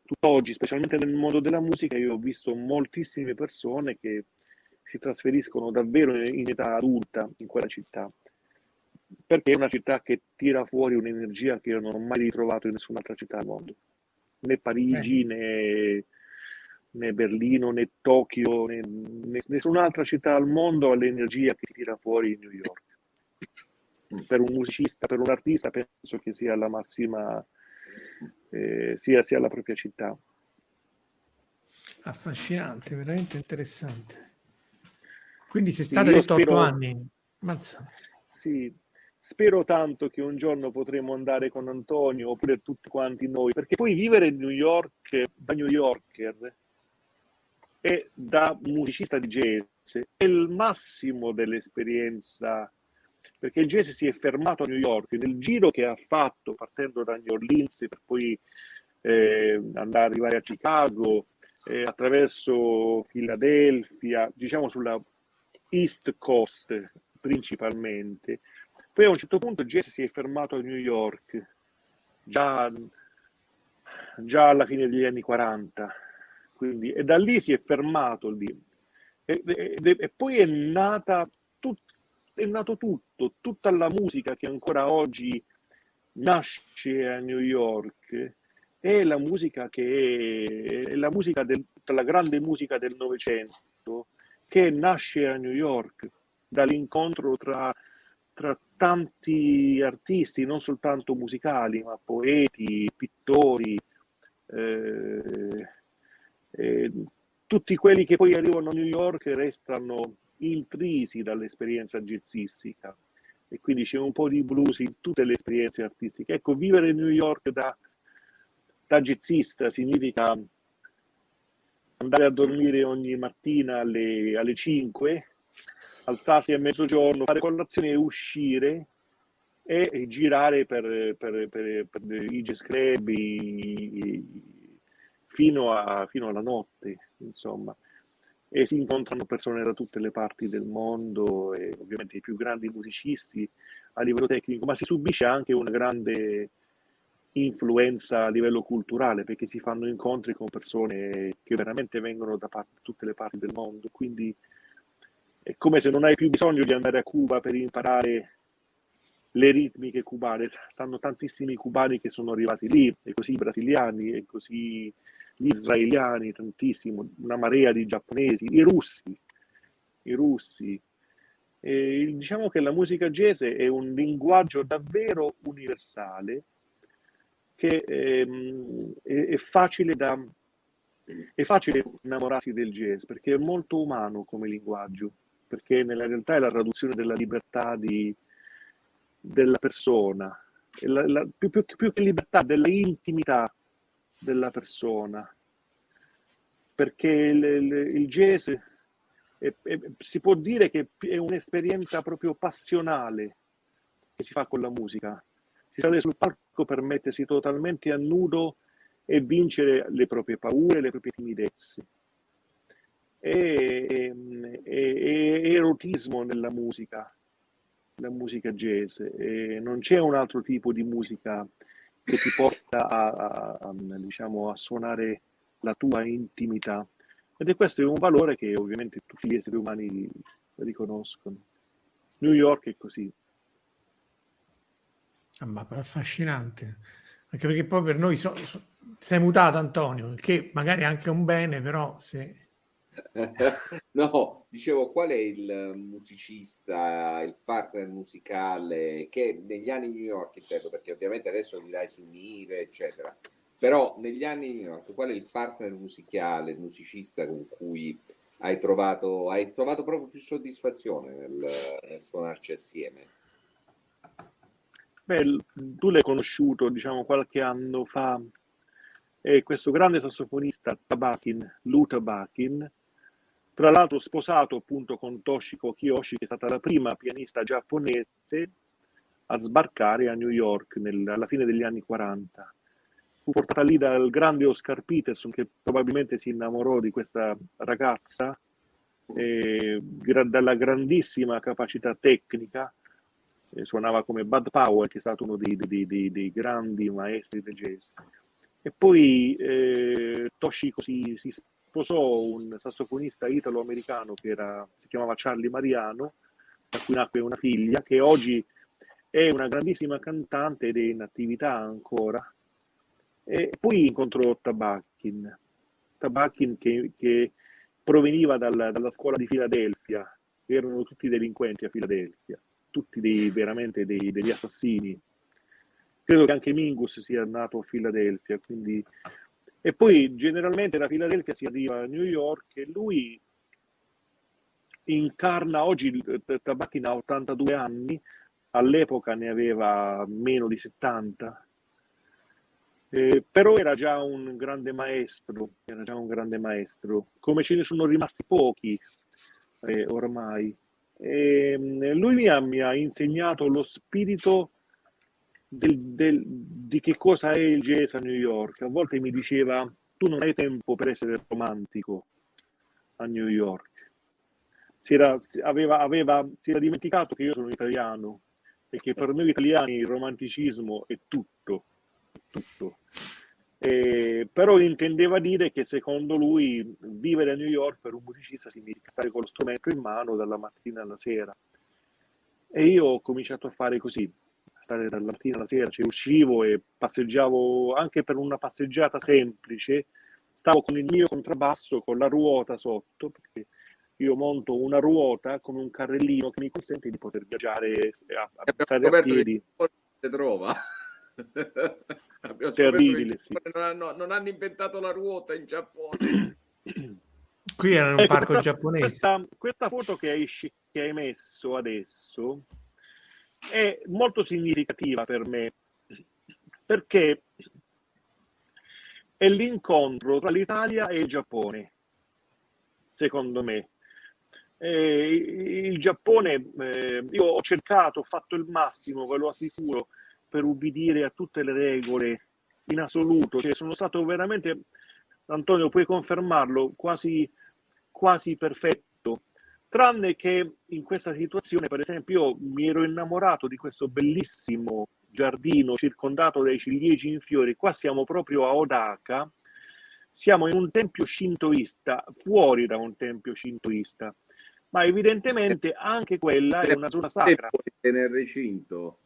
tutt'oggi, specialmente nel mondo della musica. Io ho visto moltissime persone che si trasferiscono davvero in età adulta in quella città, perché è una città che tira fuori un'energia che io non ho mai ritrovato in nessun'altra città al mondo, né Parigi né né Berlino né Tokyo né, né nessun'altra città al mondo ha l'energia che tira fuori New York. Per un musicista, per un artista, penso che sia la massima, eh, sia, sia la propria città. Affascinante, veramente interessante. Quindi sei stato detto otto spero- anni. Mazza. Sì, spero tanto che un giorno potremo andare con Antonio oppure tutti quanti noi, perché poi vivere in New York da New Yorker e da musicista di jazz è il massimo dell'esperienza, perché il jazz si è fermato a New York nel giro che ha fatto partendo da New Orleans per poi eh, andare arrivare a Chicago, eh, attraverso Filadelfia, diciamo sulla East Coast principalmente. Poi a un certo punto jazz si è fermato a New York, già, già alla fine degli anni 40, quindi, e da lì si è fermato lì. E, e- e poi è nata tut- è nato tutto, tutta la musica che ancora oggi nasce a New York è la musica che è la musica del, la grande musica del Novecento che nasce a New York dall'incontro tra, tra tanti artisti, non soltanto musicali, ma poeti, pittori, eh, eh, tutti quelli che poi arrivano a New York restano intrisi dall'esperienza jazzistica e quindi c'è un po' di blues in tutte le esperienze artistiche. Ecco, vivere New York da, da jazzista significa andare a dormire ogni mattina alle, alle 5, alzarsi a mezzogiorno, fare colazione e uscire e, e girare per, per, per, per i jazz club i- i- fino, a- fino alla notte, insomma. E si incontrano persone da tutte le parti del mondo e ovviamente i più grandi musicisti a livello tecnico, ma si subisce anche una grande influenza a livello culturale perché si fanno incontri con persone che veramente vengono da par- tutte le parti del mondo, quindi è come se non hai più bisogno di andare a Cuba per imparare le ritmiche cubane, stanno tantissimi cubani che sono arrivati lì, e così i brasiliani, e così gli israeliani, tantissimo, una marea di giapponesi, i russi, i russi. E diciamo che la musica jazz è un linguaggio davvero universale che ehm, è, è facile da, è facile innamorarsi del jazz perché è molto umano come linguaggio, perché nella realtà è la traduzione della libertà di, della persona, la- la- più, più- più che libertà, della intimità della persona, perché il, il- il jazz è- è- si può dire che è un'esperienza proprio passionale che si fa con la musica. Si sale sul palco per mettersi totalmente a nudo e vincere le proprie paure, le proprie timidezze. E, e- e- erotismo nella musica, la musica jazz. E non c'è un altro tipo di musica che ti porta a, a- a, diciamo, a suonare la tua intimità. Ed è questo un valore che ovviamente tutti gli esseri umani riconoscono. New York è così. Ma affascinante, anche perché poi per noi so- so- sei mutato Antonio, che magari è anche un bene, però se... No, dicevo, qual è il musicista, il partner musicale che negli anni New York, intendo, perché ovviamente adesso dirai su Nive, eccetera, però negli anni New York, qual è il partner musicale, il musicista con cui hai trovato, hai trovato proprio più soddisfazione nel, nel suonarci assieme? Beh, tu l'hai conosciuto, diciamo, qualche anno fa, è questo grande sassofonista Tabakin, Lou Tabakin, tra l'altro sposato appunto con Toshiko Kiyoshi, che è stata la prima pianista giapponese a sbarcare a New York nel- alla fine degli anni 40. Fu portata lì dal grande Oscar Peterson, che probabilmente si innamorò di questa ragazza, e gra- dalla grandissima capacità tecnica eh, suonava come Bud Powell, che è stato uno dei, dei- dei- dei grandi maestri del jazz. E poi eh, Toshiko si, si sposò un sassofonista italo-americano che era- si chiamava Charlie Mariano, da cui nacque una figlia, che oggi è una grandissima cantante ed è in attività ancora. E poi incontrò Tabakin, Tabakin che, che proveniva dalla, dalla scuola di Filadelfia, erano tutti delinquenti a Filadelfia, tutti dei, veramente dei- degli assassini. Credo che anche Mingus sia nato a Filadelfia, quindi... E poi generalmente da Filadelfia si arriva a New York e lui incarna, oggi Tabakin ha 82 anni, all'epoca ne aveva meno di 70, eh, però era già un grande maestro, era già un grande maestro, come ce ne sono rimasti pochi eh, ormai. E, mh, lui mi ha, mi ha insegnato lo spirito del- del- di che cosa è il jazz a New York. A volte mi diceva, tu non hai tempo per essere romantico a New York. Si era, aveva, aveva- si era dimenticato che io sono italiano e che per noi italiani il romanticismo è tutto, è tutto. Eh, però intendeva dire che secondo lui vivere a New York per un musicista significa stare con lo strumento in mano dalla mattina alla sera. E io ho cominciato a fare così, stare dalla mattina alla sera, cioè uscivo e passeggiavo anche per una passeggiata semplice, stavo con il mio contrabbasso con la ruota sotto, perché io monto una ruota con un carrellino che mi consente di poter viaggiare a, a a che piedi. si trova. Terribile, il sì. Non, hanno, non hanno inventato la ruota in Giappone. Qui era un Ecco, parco questa, giapponese. questa, questa foto che hai, che hai messo adesso è molto significativa per me perché è l'incontro tra l'Italia e il Giappone, secondo me. Eh, il Giappone, eh, io ho cercato, ho fatto il massimo, ve lo assicuro, per ubbidire a tutte le regole in assoluto. Cioè, sono stato veramente, Antonio, puoi confermarlo, quasi, quasi perfetto. Tranne che in questa situazione, per esempio, io mi ero innamorato di questo bellissimo giardino circondato dai ciliegi in fiori. Qua siamo proprio a Odaka, siamo in un tempio shintoista, fuori da un tempio shintoista, ma evidentemente anche quella è una zona sacra. nel recinto.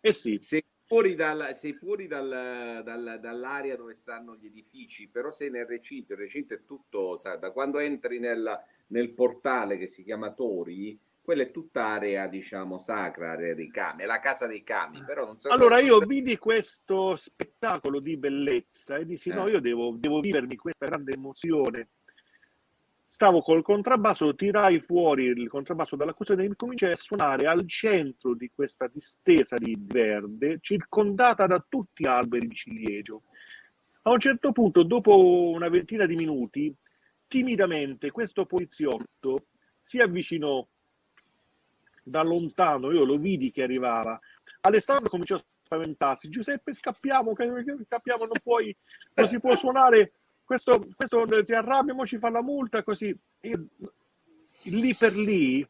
Eh sì, Sei fuori, dal- sei fuori dal- dal- dall'area dove stanno gli edifici, però sei nel recinto. Il recinto è tutto, sai, da quando entri nel, nel portale che si chiama Tori, quella è tutta area, diciamo, sacra, area dei kami, è la casa dei kami, però non so Allora io so- vidi questo spettacolo di bellezza e dissi no, Eh. io devo, devo vivermi questa grande emozione. Stavo col contrabbasso, tirai fuori il contrabbasso dalla custodia e cominciai a suonare al centro di questa distesa di verde, circondata da tutti gli alberi di ciliegio. A un certo punto, dopo una ventina di minuti, timidamente questo poliziotto si avvicinò da lontano, io lo vidi che arrivava. Alessandro cominciò a spaventarsi. Giuseppe, scappiamo, scappiamo, non puoi, non si può suonare. Questo, questo ti arrabbia, mo ci fa la multa, così. Io, lì per lì,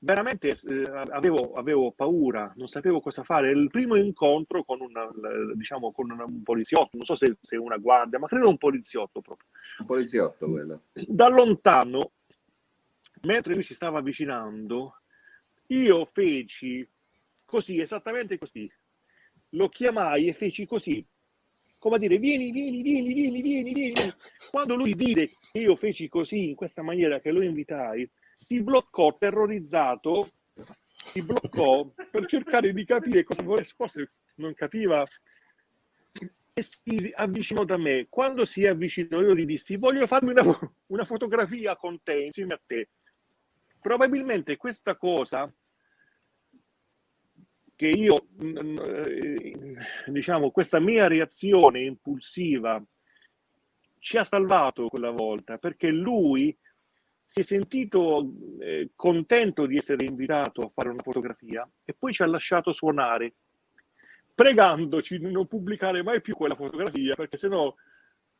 veramente eh, avevo, avevo paura, non sapevo cosa fare. Il primo incontro con, una, diciamo, con un poliziotto, non so se, se una guardia, ma credo un poliziotto proprio un poliziotto quello. da lontano, mentre lui si stava avvicinando, io feci così, esattamente così. Lo chiamai e feci così, come a dire, vieni, vieni, vieni, vieni, vieni, vieni. Quando lui vide che io feci così, in questa maniera che lo invitai, si bloccò terrorizzato, si bloccò per cercare di capire cosa volesse, forse non capiva e si avvicinò da me. Quando si avvicinò, io gli dissi: Voglio farmi una, una fotografia con te insieme a te. Probabilmente questa cosa che io, mm, eh, diciamo, questa mia reazione impulsiva ci ha salvato quella volta perché lui si è sentito eh, contento di essere invitato a fare una fotografia e poi ci ha lasciato suonare pregandoci di non pubblicare mai più quella fotografia perché sennò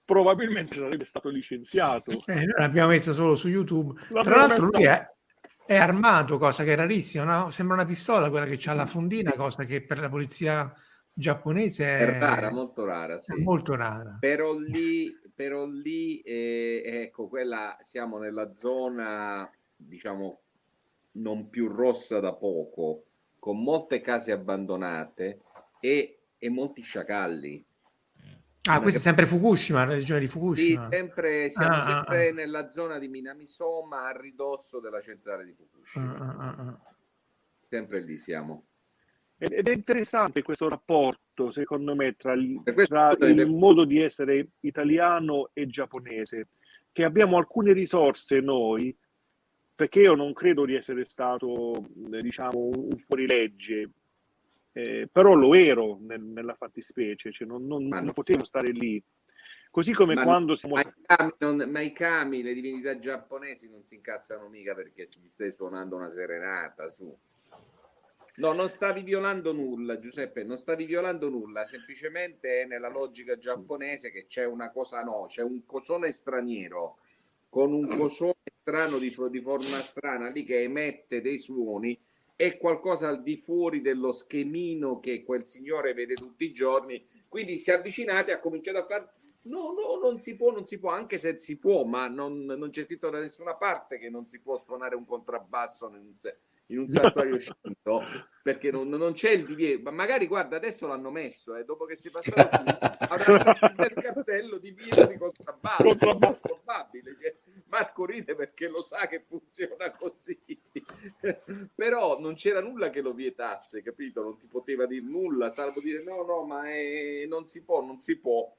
probabilmente sarebbe stato licenziato. Eh, noi l'abbiamo messa solo su YouTube. Tra L'abbiamo l'altro lui messa- è, è armato, cosa che è rarissima. no? Sembra una pistola quella che ha la fondina, cosa che per la polizia giapponese è, È rara, molto rara, sì. molto rara. Però lì, però lì eh, ecco, quella siamo nella zona, diciamo, non più rossa da poco, con molte case abbandonate e, e molti sciacalli. Ah, Una questa è sempre Fukushima, la regione di Sì, Fukushima. sempre, siamo Ah, ah, sempre ah. nella zona di Minamisoma, a ridosso della centrale di Fukushima. Ah, ah, ah, ah. Sempre lì siamo. Ed è interessante questo rapporto, secondo me, tra, questo tra il modo di essere italiano e giapponese, che abbiamo alcune risorse noi, perché io non credo di essere stato, diciamo, un fuorilegge, eh, però lo ero nel- nella fattispecie, cioè non, non- non no. potevo stare lì. Così come Ma, quando siamo... ma i kami, non- ma i kami, le divinità giapponesi non si incazzano mica perché gli stai suonando una serenata su. No, non stavi violando nulla, Giuseppe, non stavi violando nulla, semplicemente è nella logica giapponese che c'è una cosa no, c'è un cosone straniero con un cosone strano di, di forma strana lì che emette dei suoni è qualcosa al di fuori dello schemino che quel signore vede tutti i giorni. Quindi si è avvicinati e ha cominciato a fare. No, no, non si può, non si può, anche se si può, ma non, non c'è scritto da nessuna parte che non si può suonare un contrabbasso in, se- in un santuario scinto perché non, non c'è il divieto ma magari guarda adesso l'hanno messo eh, dopo che si è passato qui avranno messo del cartello divieto di Contrabbando. È probabile cioè, Marco ride perché lo sa che funziona così. Però non c'era nulla che lo vietasse capito? Non ti poteva dire nulla salvo dire no no ma è- non si può non si può.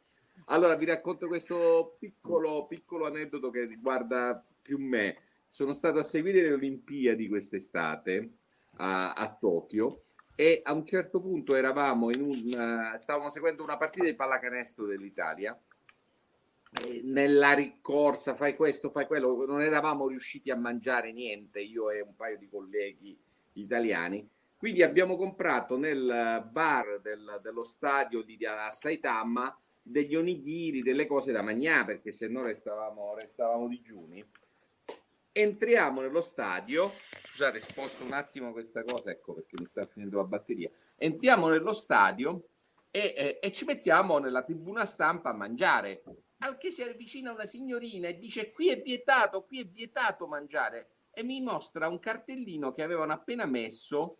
Allora vi racconto questo piccolo, piccolo aneddoto che riguarda più me. Sono stato a seguire le Olimpiadi quest'estate a, a Tokyo e a un certo punto eravamo in un... eh, stavamo seguendo una partita di pallacanestro dell'Italia nella ricorsa fai questo, fai quello, non eravamo riusciti a mangiare niente, io e un paio di colleghi italiani. Quindi abbiamo comprato nel bar del- dello stadio di Saitama degli onigiri, delle cose da mangiare, perché se no restavamo, restavamo digiuni. Entriamo nello stadio, scusate, sposto un attimo questa cosa, ecco perché mi sta finendo la batteria. Entriamo nello stadio e, e- e ci mettiamo nella tribuna stampa a mangiare. Al che si avvicina una signorina e dice qui è vietato, qui è vietato mangiare e mi mostra un cartellino che avevano appena messo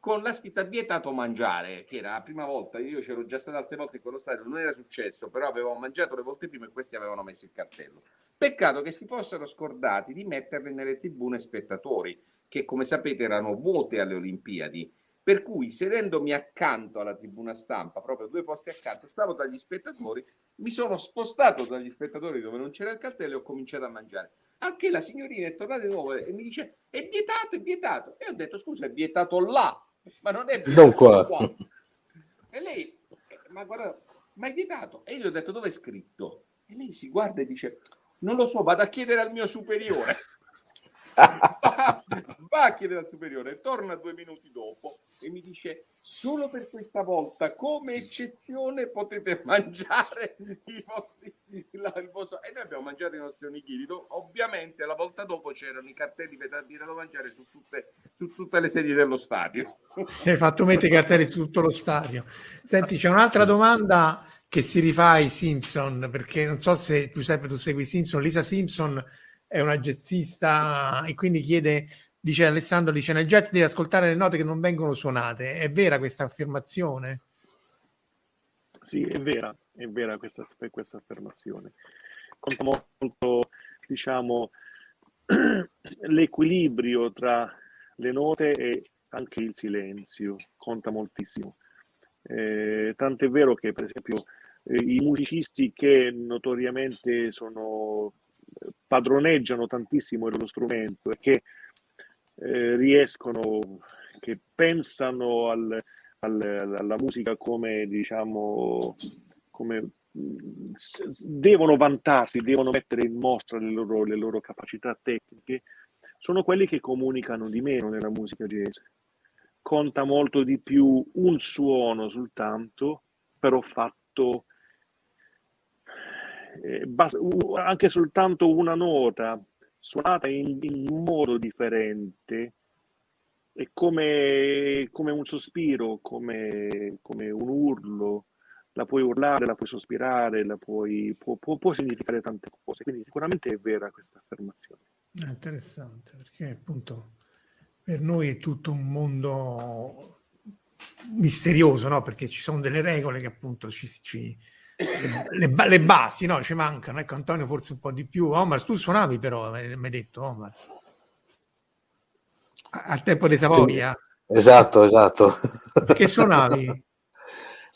con la scritta vietato mangiare, che era la prima volta, io c'ero già stato altre volte in quello stadio, non era successo, però avevamo mangiato le volte prima e questi avevano messo il cartello. Peccato che si fossero scordati di metterli nelle tribune spettatori, che come sapete erano vuote alle Olimpiadi. Per cui, sedendomi accanto alla tribuna stampa, proprio due posti accanto, stavo dagli spettatori, mi sono spostato dagli spettatori dove non c'era il cartello e ho cominciato a mangiare. Anche la signorina è tornata di nuovo e mi dice: È vietato, è vietato. E ho detto: Scusa, è vietato là, ma non è vietato Non qua. E lei, ma guarda, ma è vietato. E io gli ho detto: Dove è scritto? E lei si guarda e dice: Non lo so, vado a chiedere al mio superiore. va, a chiedere al superiore, torna due minuti dopo e mi dice solo per questa volta come eccezione potete mangiare i vostri, la- il vostro... e noi abbiamo mangiato i nostri onigiri. Ovviamente la volta dopo c'erano i cartelli per dire da mangiare su tutte, su tutte le sedie dello stadio. Hai fatto mettere i cartelli su tutto lo stadio. Senti, c'è un'altra domanda che si rifà ai Simpson, perché non so se Giuseppe tu segui Simpson, Lisa Simpson è una jazzista e quindi chiede, dice Alessandro, dice nel jazz devi ascoltare le note che non vengono suonate. È vera questa affermazione? Sì, è vera, è vera questa, questa affermazione. Conta molto, diciamo, l'equilibrio tra le note e anche il silenzio, conta moltissimo. Eh, tant'è vero che, per esempio, eh, i musicisti che notoriamente sono, padroneggiano tantissimo loro strumento e che eh, riescono, che pensano al, al- alla musica come, diciamo, come devono vantarsi, devono mettere in mostra le loro, le loro capacità tecniche, sono quelli che comunicano di meno nella musica jazz. Conta molto di più un suono soltanto, però fatto eh, bas- anche soltanto una nota suonata in, in modo differente è come, come un sospiro, come, come un urlo, la puoi urlare, la puoi sospirare, la puoi, può, può- può significare tante cose, quindi sicuramente è vera questa affermazione. È interessante perché appunto per noi è tutto un mondo misterioso, no? Perché ci sono delle regole che appunto ci, ci- le, le ba- le basi, no? Ci mancano. Ecco, Antonio forse un po' di più. Omar, tu suonavi però, mi hai detto, Omar. Al tempo di Savoia, Esatto, esatto. che suonavi?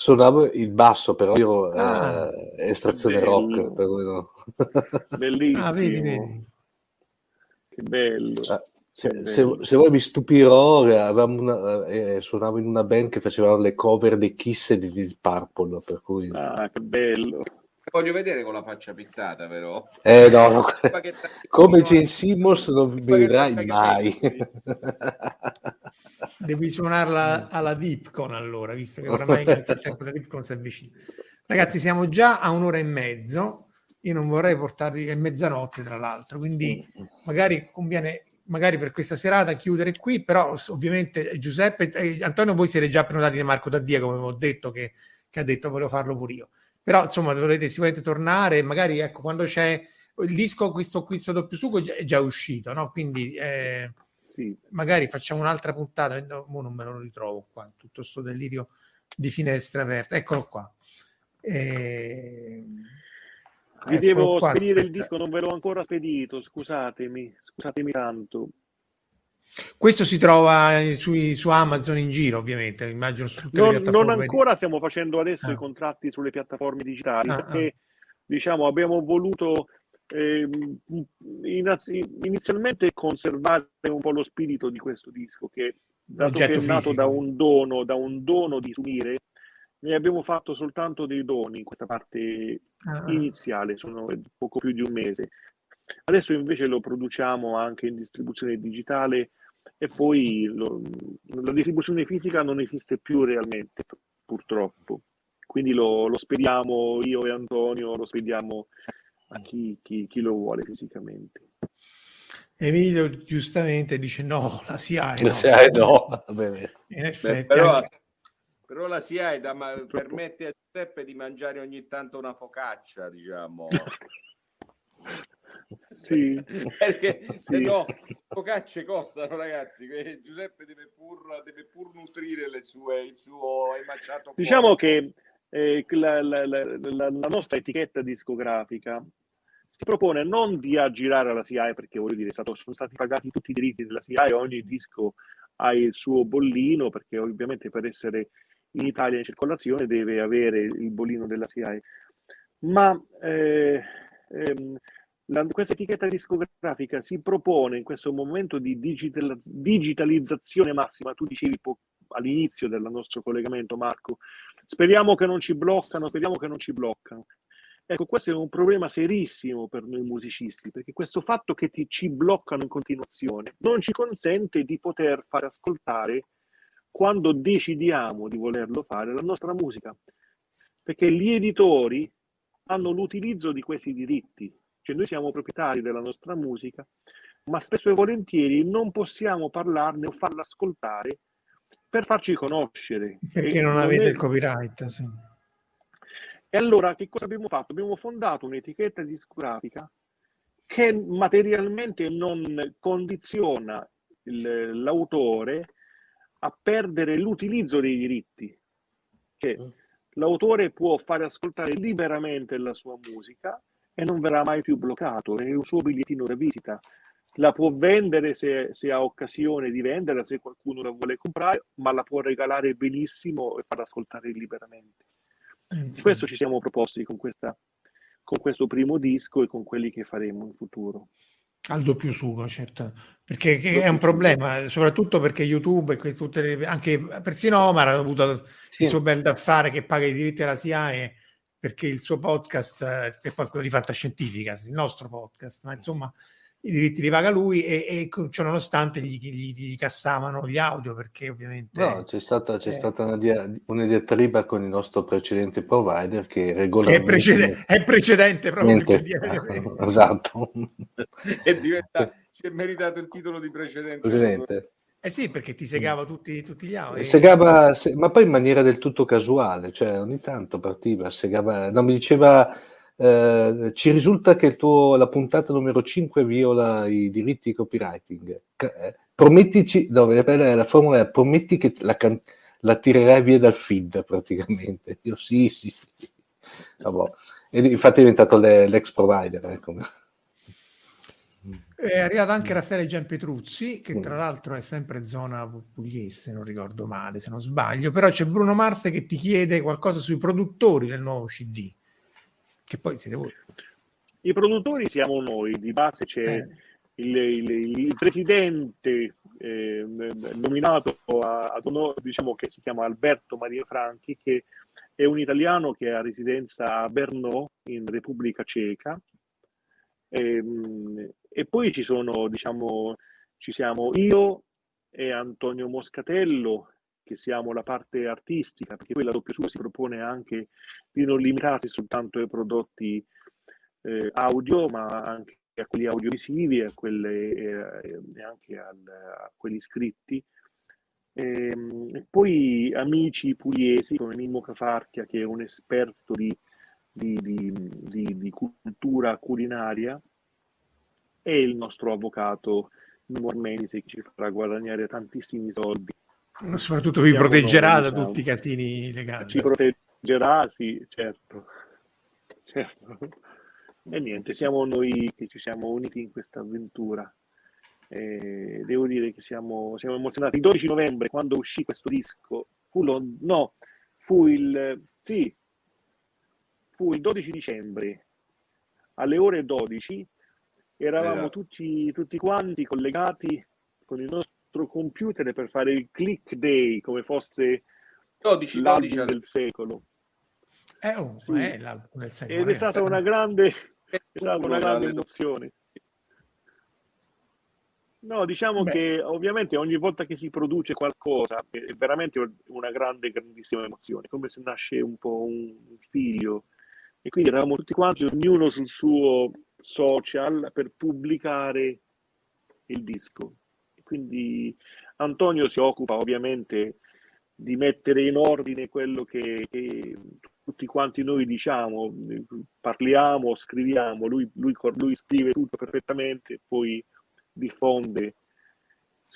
Suonavo il basso, però io Ah. eh, estrazione Bello. rock, per cui no. Bellissimo, Ah, vedi, vedi. che bello. Ah, Se, Che se- bello. se vuoi mi stupirò, eh, avevamo una- eh, suonavo in una band che faceva le cover dei Kiss e di Deep Purple, per cui... Ah, che bello. voglio vedere con la faccia pittata però Eh no, no, come Gene Simmons non mi vedrai mai. Devi suonarla alla Dipcon allora, visto che oramai nel tempo la Dipcon si avvicina. Ragazzi, siamo già a un'ora e mezzo. Io non vorrei portarvi, è mezzanotte tra l'altro, quindi magari conviene, magari per questa serata chiudere qui, però ovviamente eh, Giuseppe, eh, Antonio, voi siete già prenotati di Marco Daddia, come ho detto, che, che ha detto volevo farlo pure io. Però insomma dovrete sicuramente tornare, magari ecco, quando c'è il disco questo, questo doppio sugo è già uscito, no? Quindi eh, Sì. magari facciamo un'altra puntata, no, non me lo ritrovo qua, tutto sto delirio di finestra aperta, eccolo qua. Eh, Vi eccolo devo qua, spedire il aspetta. disco, non ve l'ho ancora spedito, scusatemi, scusatemi tanto. Questo si trova eh, sui- su Amazon in giro, ovviamente, immagino su tutte le Non, piattaforme. non di- ancora stiamo facendo adesso Ah. i contratti sulle piattaforme digitali Ah, perché diciamo abbiamo voluto innanzi- inizialmente conservare un po' lo spirito di questo disco che dato che è nato da fisico. un dono, da un dono di Sumire, ne abbiamo fatto soltanto dei doni in questa parte Ah, iniziale, sono poco più di un mese. Adesso invece lo produciamo anche in distribuzione digitale e poi lo- la distribuzione fisica non esiste più realmente, purtroppo. Quindi lo, lo spediamo io e Antonio, lo spediamo a chi, chi- chi lo vuole fisicamente. Emilio giustamente dice no, la SIAE no. Se hai no. In Beh, effetti, però, anche- però la SIAE da- ma- permette a Giuseppe di mangiare ogni tanto una focaccia, diciamo. Sì, Perché se Sì. no, focacce costano, ragazzi. Giuseppe deve pur, deve pur nutrire le sue, il suo emaciato Diciamo cuore. che eh, la, la- la- la- nostra etichetta discografica si propone non di aggirare la SIAE, perché voglio dire, stato- sono stati pagati tutti i diritti della SIAE, ogni disco ha il suo bollino, perché ovviamente per essere in Italia in circolazione deve avere il bollino della SIAE. Ma eh, ehm, la- questa etichetta discografica si propone in questo momento di digital- digitalizzazione massima. Tu dicevi po- all'inizio del nostro collegamento, Marco, speriamo che non ci bloccano, speriamo che non ci bloccano. Ecco, questo è un problema serissimo per noi musicisti, perché questo fatto che ti, ci bloccano in continuazione non ci consente di poter fare ascoltare, quando decidiamo di volerlo fare, la nostra musica. Perché gli editori hanno l'utilizzo di questi diritti, cioè noi siamo proprietari della nostra musica, ma spesso e volentieri non possiamo parlarne o farla ascoltare per farci conoscere. perché E non avete è- il copyright. sì. e allora che cosa abbiamo fatto? Abbiamo fondato un'etichetta discografica che materialmente non condiziona il- l'autore a perdere l'utilizzo dei diritti. Che l'autore può fare ascoltare liberamente la sua musica e non verrà mai più bloccato, è un suo bigliettino da visita. La può vendere se, se ha occasione di venderla, se qualcuno la vuole comprare, ma la può regalare benissimo e far ascoltare liberamente. Mm. Questo ci siamo proposti con, questa, con questo primo disco e con quelli che faremo in futuro. Al doppio sugo, certo, perché è un problema, soprattutto perché YouTube e tutte le- anche persino Omar ha avuto Sì. il suo bel da fare che paga i diritti alla SIAE perché il suo podcast, eh, che poi è quello di Fantascientifica, il nostro podcast, ma insomma i diritti li paga lui e, e cioè, nonostante gli, gli, gli cassavano gli audio perché ovviamente No, c'è stata, c'è eh. stata una, dia- una diatriba con il nostro precedente provider che che è, regolarmente... precede- è precedente proprio il Mente- GDL. esatto, È diventa- si è meritato il titolo di precedente. precedente. Eh sì, perché ti segava tutti, tutti gli audio. Segava, se- ma poi in maniera del tutto casuale, cioè ogni tanto partiva, segava, no, mi diceva, eh, ci risulta che il tuo, la puntata numero 5 viola i diritti di copywriting. Eh, promettici, no, la la formula è prometti che la, can- la tirerai via dal feed praticamente. Io sì, sì, sì. Vabbè. E infatti è diventato le- l'ex provider. Ecco. È arrivato anche Raffaele Gianpetruzzi, che Mm. tra l'altro è sempre zona pugliese, se non ricordo male, se non sbaglio. Però c'è Bruno Marte che ti chiede qualcosa sui produttori del nuovo CD, che poi siete voi. I produttori siamo noi, di base c'è Eh. il, il- il presidente eh, nominato a- ad onore, diciamo che si chiama Alberto Maria Franchi, che è un italiano che ha residenza a Brno, in Repubblica Ceca. Ehm, E, poi ci sono, diciamo, ci siamo io e Antonio Moscatello, che siamo la parte artistica, perché poi la Sugo si propone anche di non limitarsi soltanto ai prodotti eh, audio, ma anche a quelli audiovisivi a quelle, eh, e anche al- a quelli scritti. Ehm, E, poi amici pugliesi come Mimmo Cafarchia, che è un esperto di, di- di- di- cultura culinaria, e il nostro avvocato Mormense che ci farà guadagnare tantissimi soldi. Soprattutto vi proteggerà noi, da diciamo. tutti i casini legali. Ci proteggerà, sì, certo. certo. E niente, siamo noi che ci siamo uniti in questa avventura. E devo dire che siamo, siamo emozionati. Il 12 novembre, quando uscì questo disco, fu lo- no, fu il, sì, fu il 12 dicembre alle ore 12. Eravamo Esatto. tutti, tutti quanti collegati con il nostro computer per fare il click day come fosse 12, l'album 12 del secolo. Eh, oh, Sì. è l'album del secolo, Ed è stata una grande, è È stata una grande emozione. No, diciamo Beh. che ovviamente ogni volta che si produce qualcosa è veramente una grande, grandissima emozione, come se nasce un po' un figlio. E quindi eravamo tutti quanti, ognuno sul suo social, per pubblicare il disco. Quindi Antonio si occupa ovviamente di mettere in ordine quello che, che tutti quanti noi diciamo, parliamo, scriviamo, lui, lui, lui scrive tutto perfettamente, poi diffonde.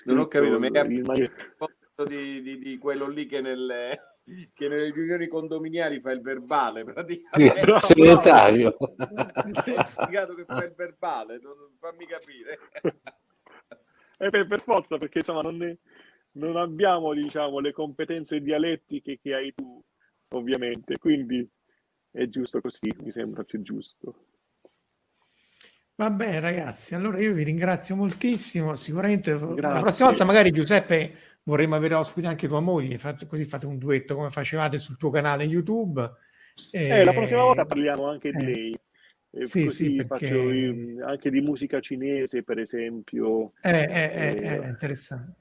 Non ho capito, mi capito di, di, di quello lì che nelle, che nelle riunioni condominiali fa il verbale, praticamente. Bravo, segretario. Hai spiegato che fa il verbale, non- fammi capire. Eh, per, per forza, perché insomma non, ne- non abbiamo diciamo, le competenze dialettiche che hai tu, ovviamente, quindi è giusto così, mi sembra più giusto. Vabbè, ragazzi, allora io vi ringrazio moltissimo. Sicuramente la Grazie. prossima volta, magari Giuseppe, vorremmo avere ospite anche tua moglie, così fate un duetto come facevate sul tuo canale YouTube. Eh, la prossima volta parliamo anche di eh, lei. E sì, così sì, perché- faccio io- anche di musica cinese, per esempio. Eh, eh, Eh, è interessante.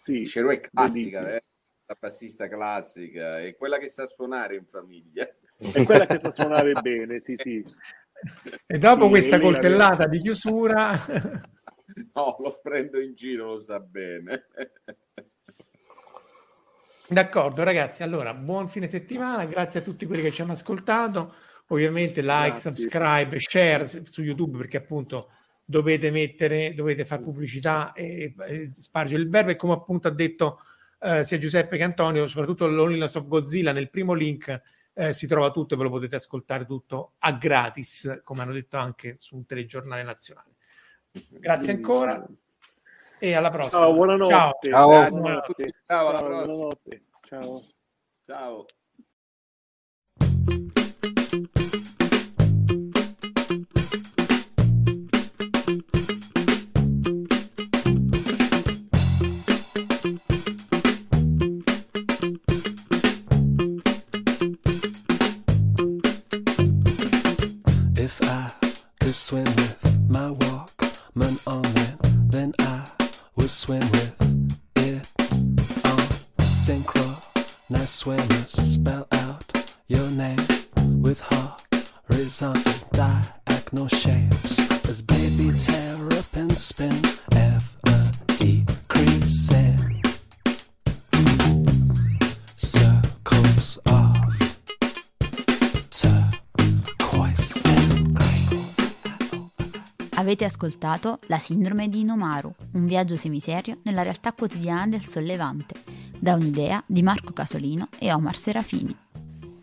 Sì, Dice, è classica, eh? la bassista classica, è quella che sa suonare in famiglia. È quella che sa suonare bene, sì, sì. E dopo Sì, questa coltellata di chiusura, No, lo prendo in giro, lo sa bene. d'accordo, ragazzi. Allora, buon fine settimana. Grazie a tutti quelli che ci hanno ascoltato. Ovviamente, like, Grazie. subscribe, share su, YouTube perché appunto dovete mettere, dovete fare pubblicità e, e spargere il verbo. E come appunto ha detto eh, sia Giuseppe che Antonio, soprattutto l'Onliness of Godzilla nel primo link eh, si trova tutto e ve lo potete ascoltare tutto a gratis, come hanno detto anche su un telegiornale nazionale. Grazie ancora e alla prossima. Ciao, buonanotte. Ciao. Ciao. Grazie Buonanotte. tutti, ciao, alla prossima. buonanotte. Ciao. Ciao. Horizontal diagonal shapes as baby terrapins spin ever decreasing circles of turquoise and green. Avete ascoltato La sindrome di Inomaru, un viaggio semiserio nella realtà quotidiana del sollevante, da un'idea di Marco Casolino e Omar Serafini.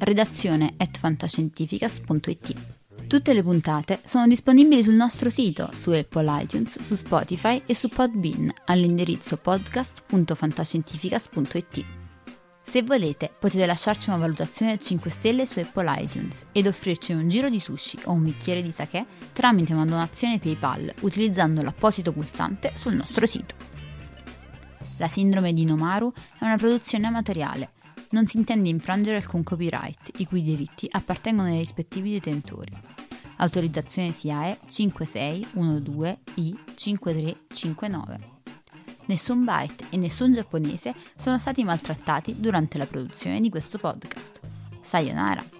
redazione at fantascientificas.it. Tutte le puntate sono disponibili sul nostro sito, su Apple iTunes, su Spotify e su Podbean all'indirizzo podcast.fantascientificas.it. Se volete, potete lasciarci una valutazione a 5 stelle su Apple iTunes ed offrirci un giro di sushi o un bicchiere di sake tramite una donazione PayPal utilizzando l'apposito pulsante sul nostro sito. La sindrome di Nomaru è una produzione amatoriale. Non si intende infrangere alcun copyright, i cui diritti appartengono ai rispettivi detentori. Autorizzazione SIAE 5612I5359. Nessun byte e nessun giapponese sono stati maltrattati durante la produzione di questo podcast. Sayonara!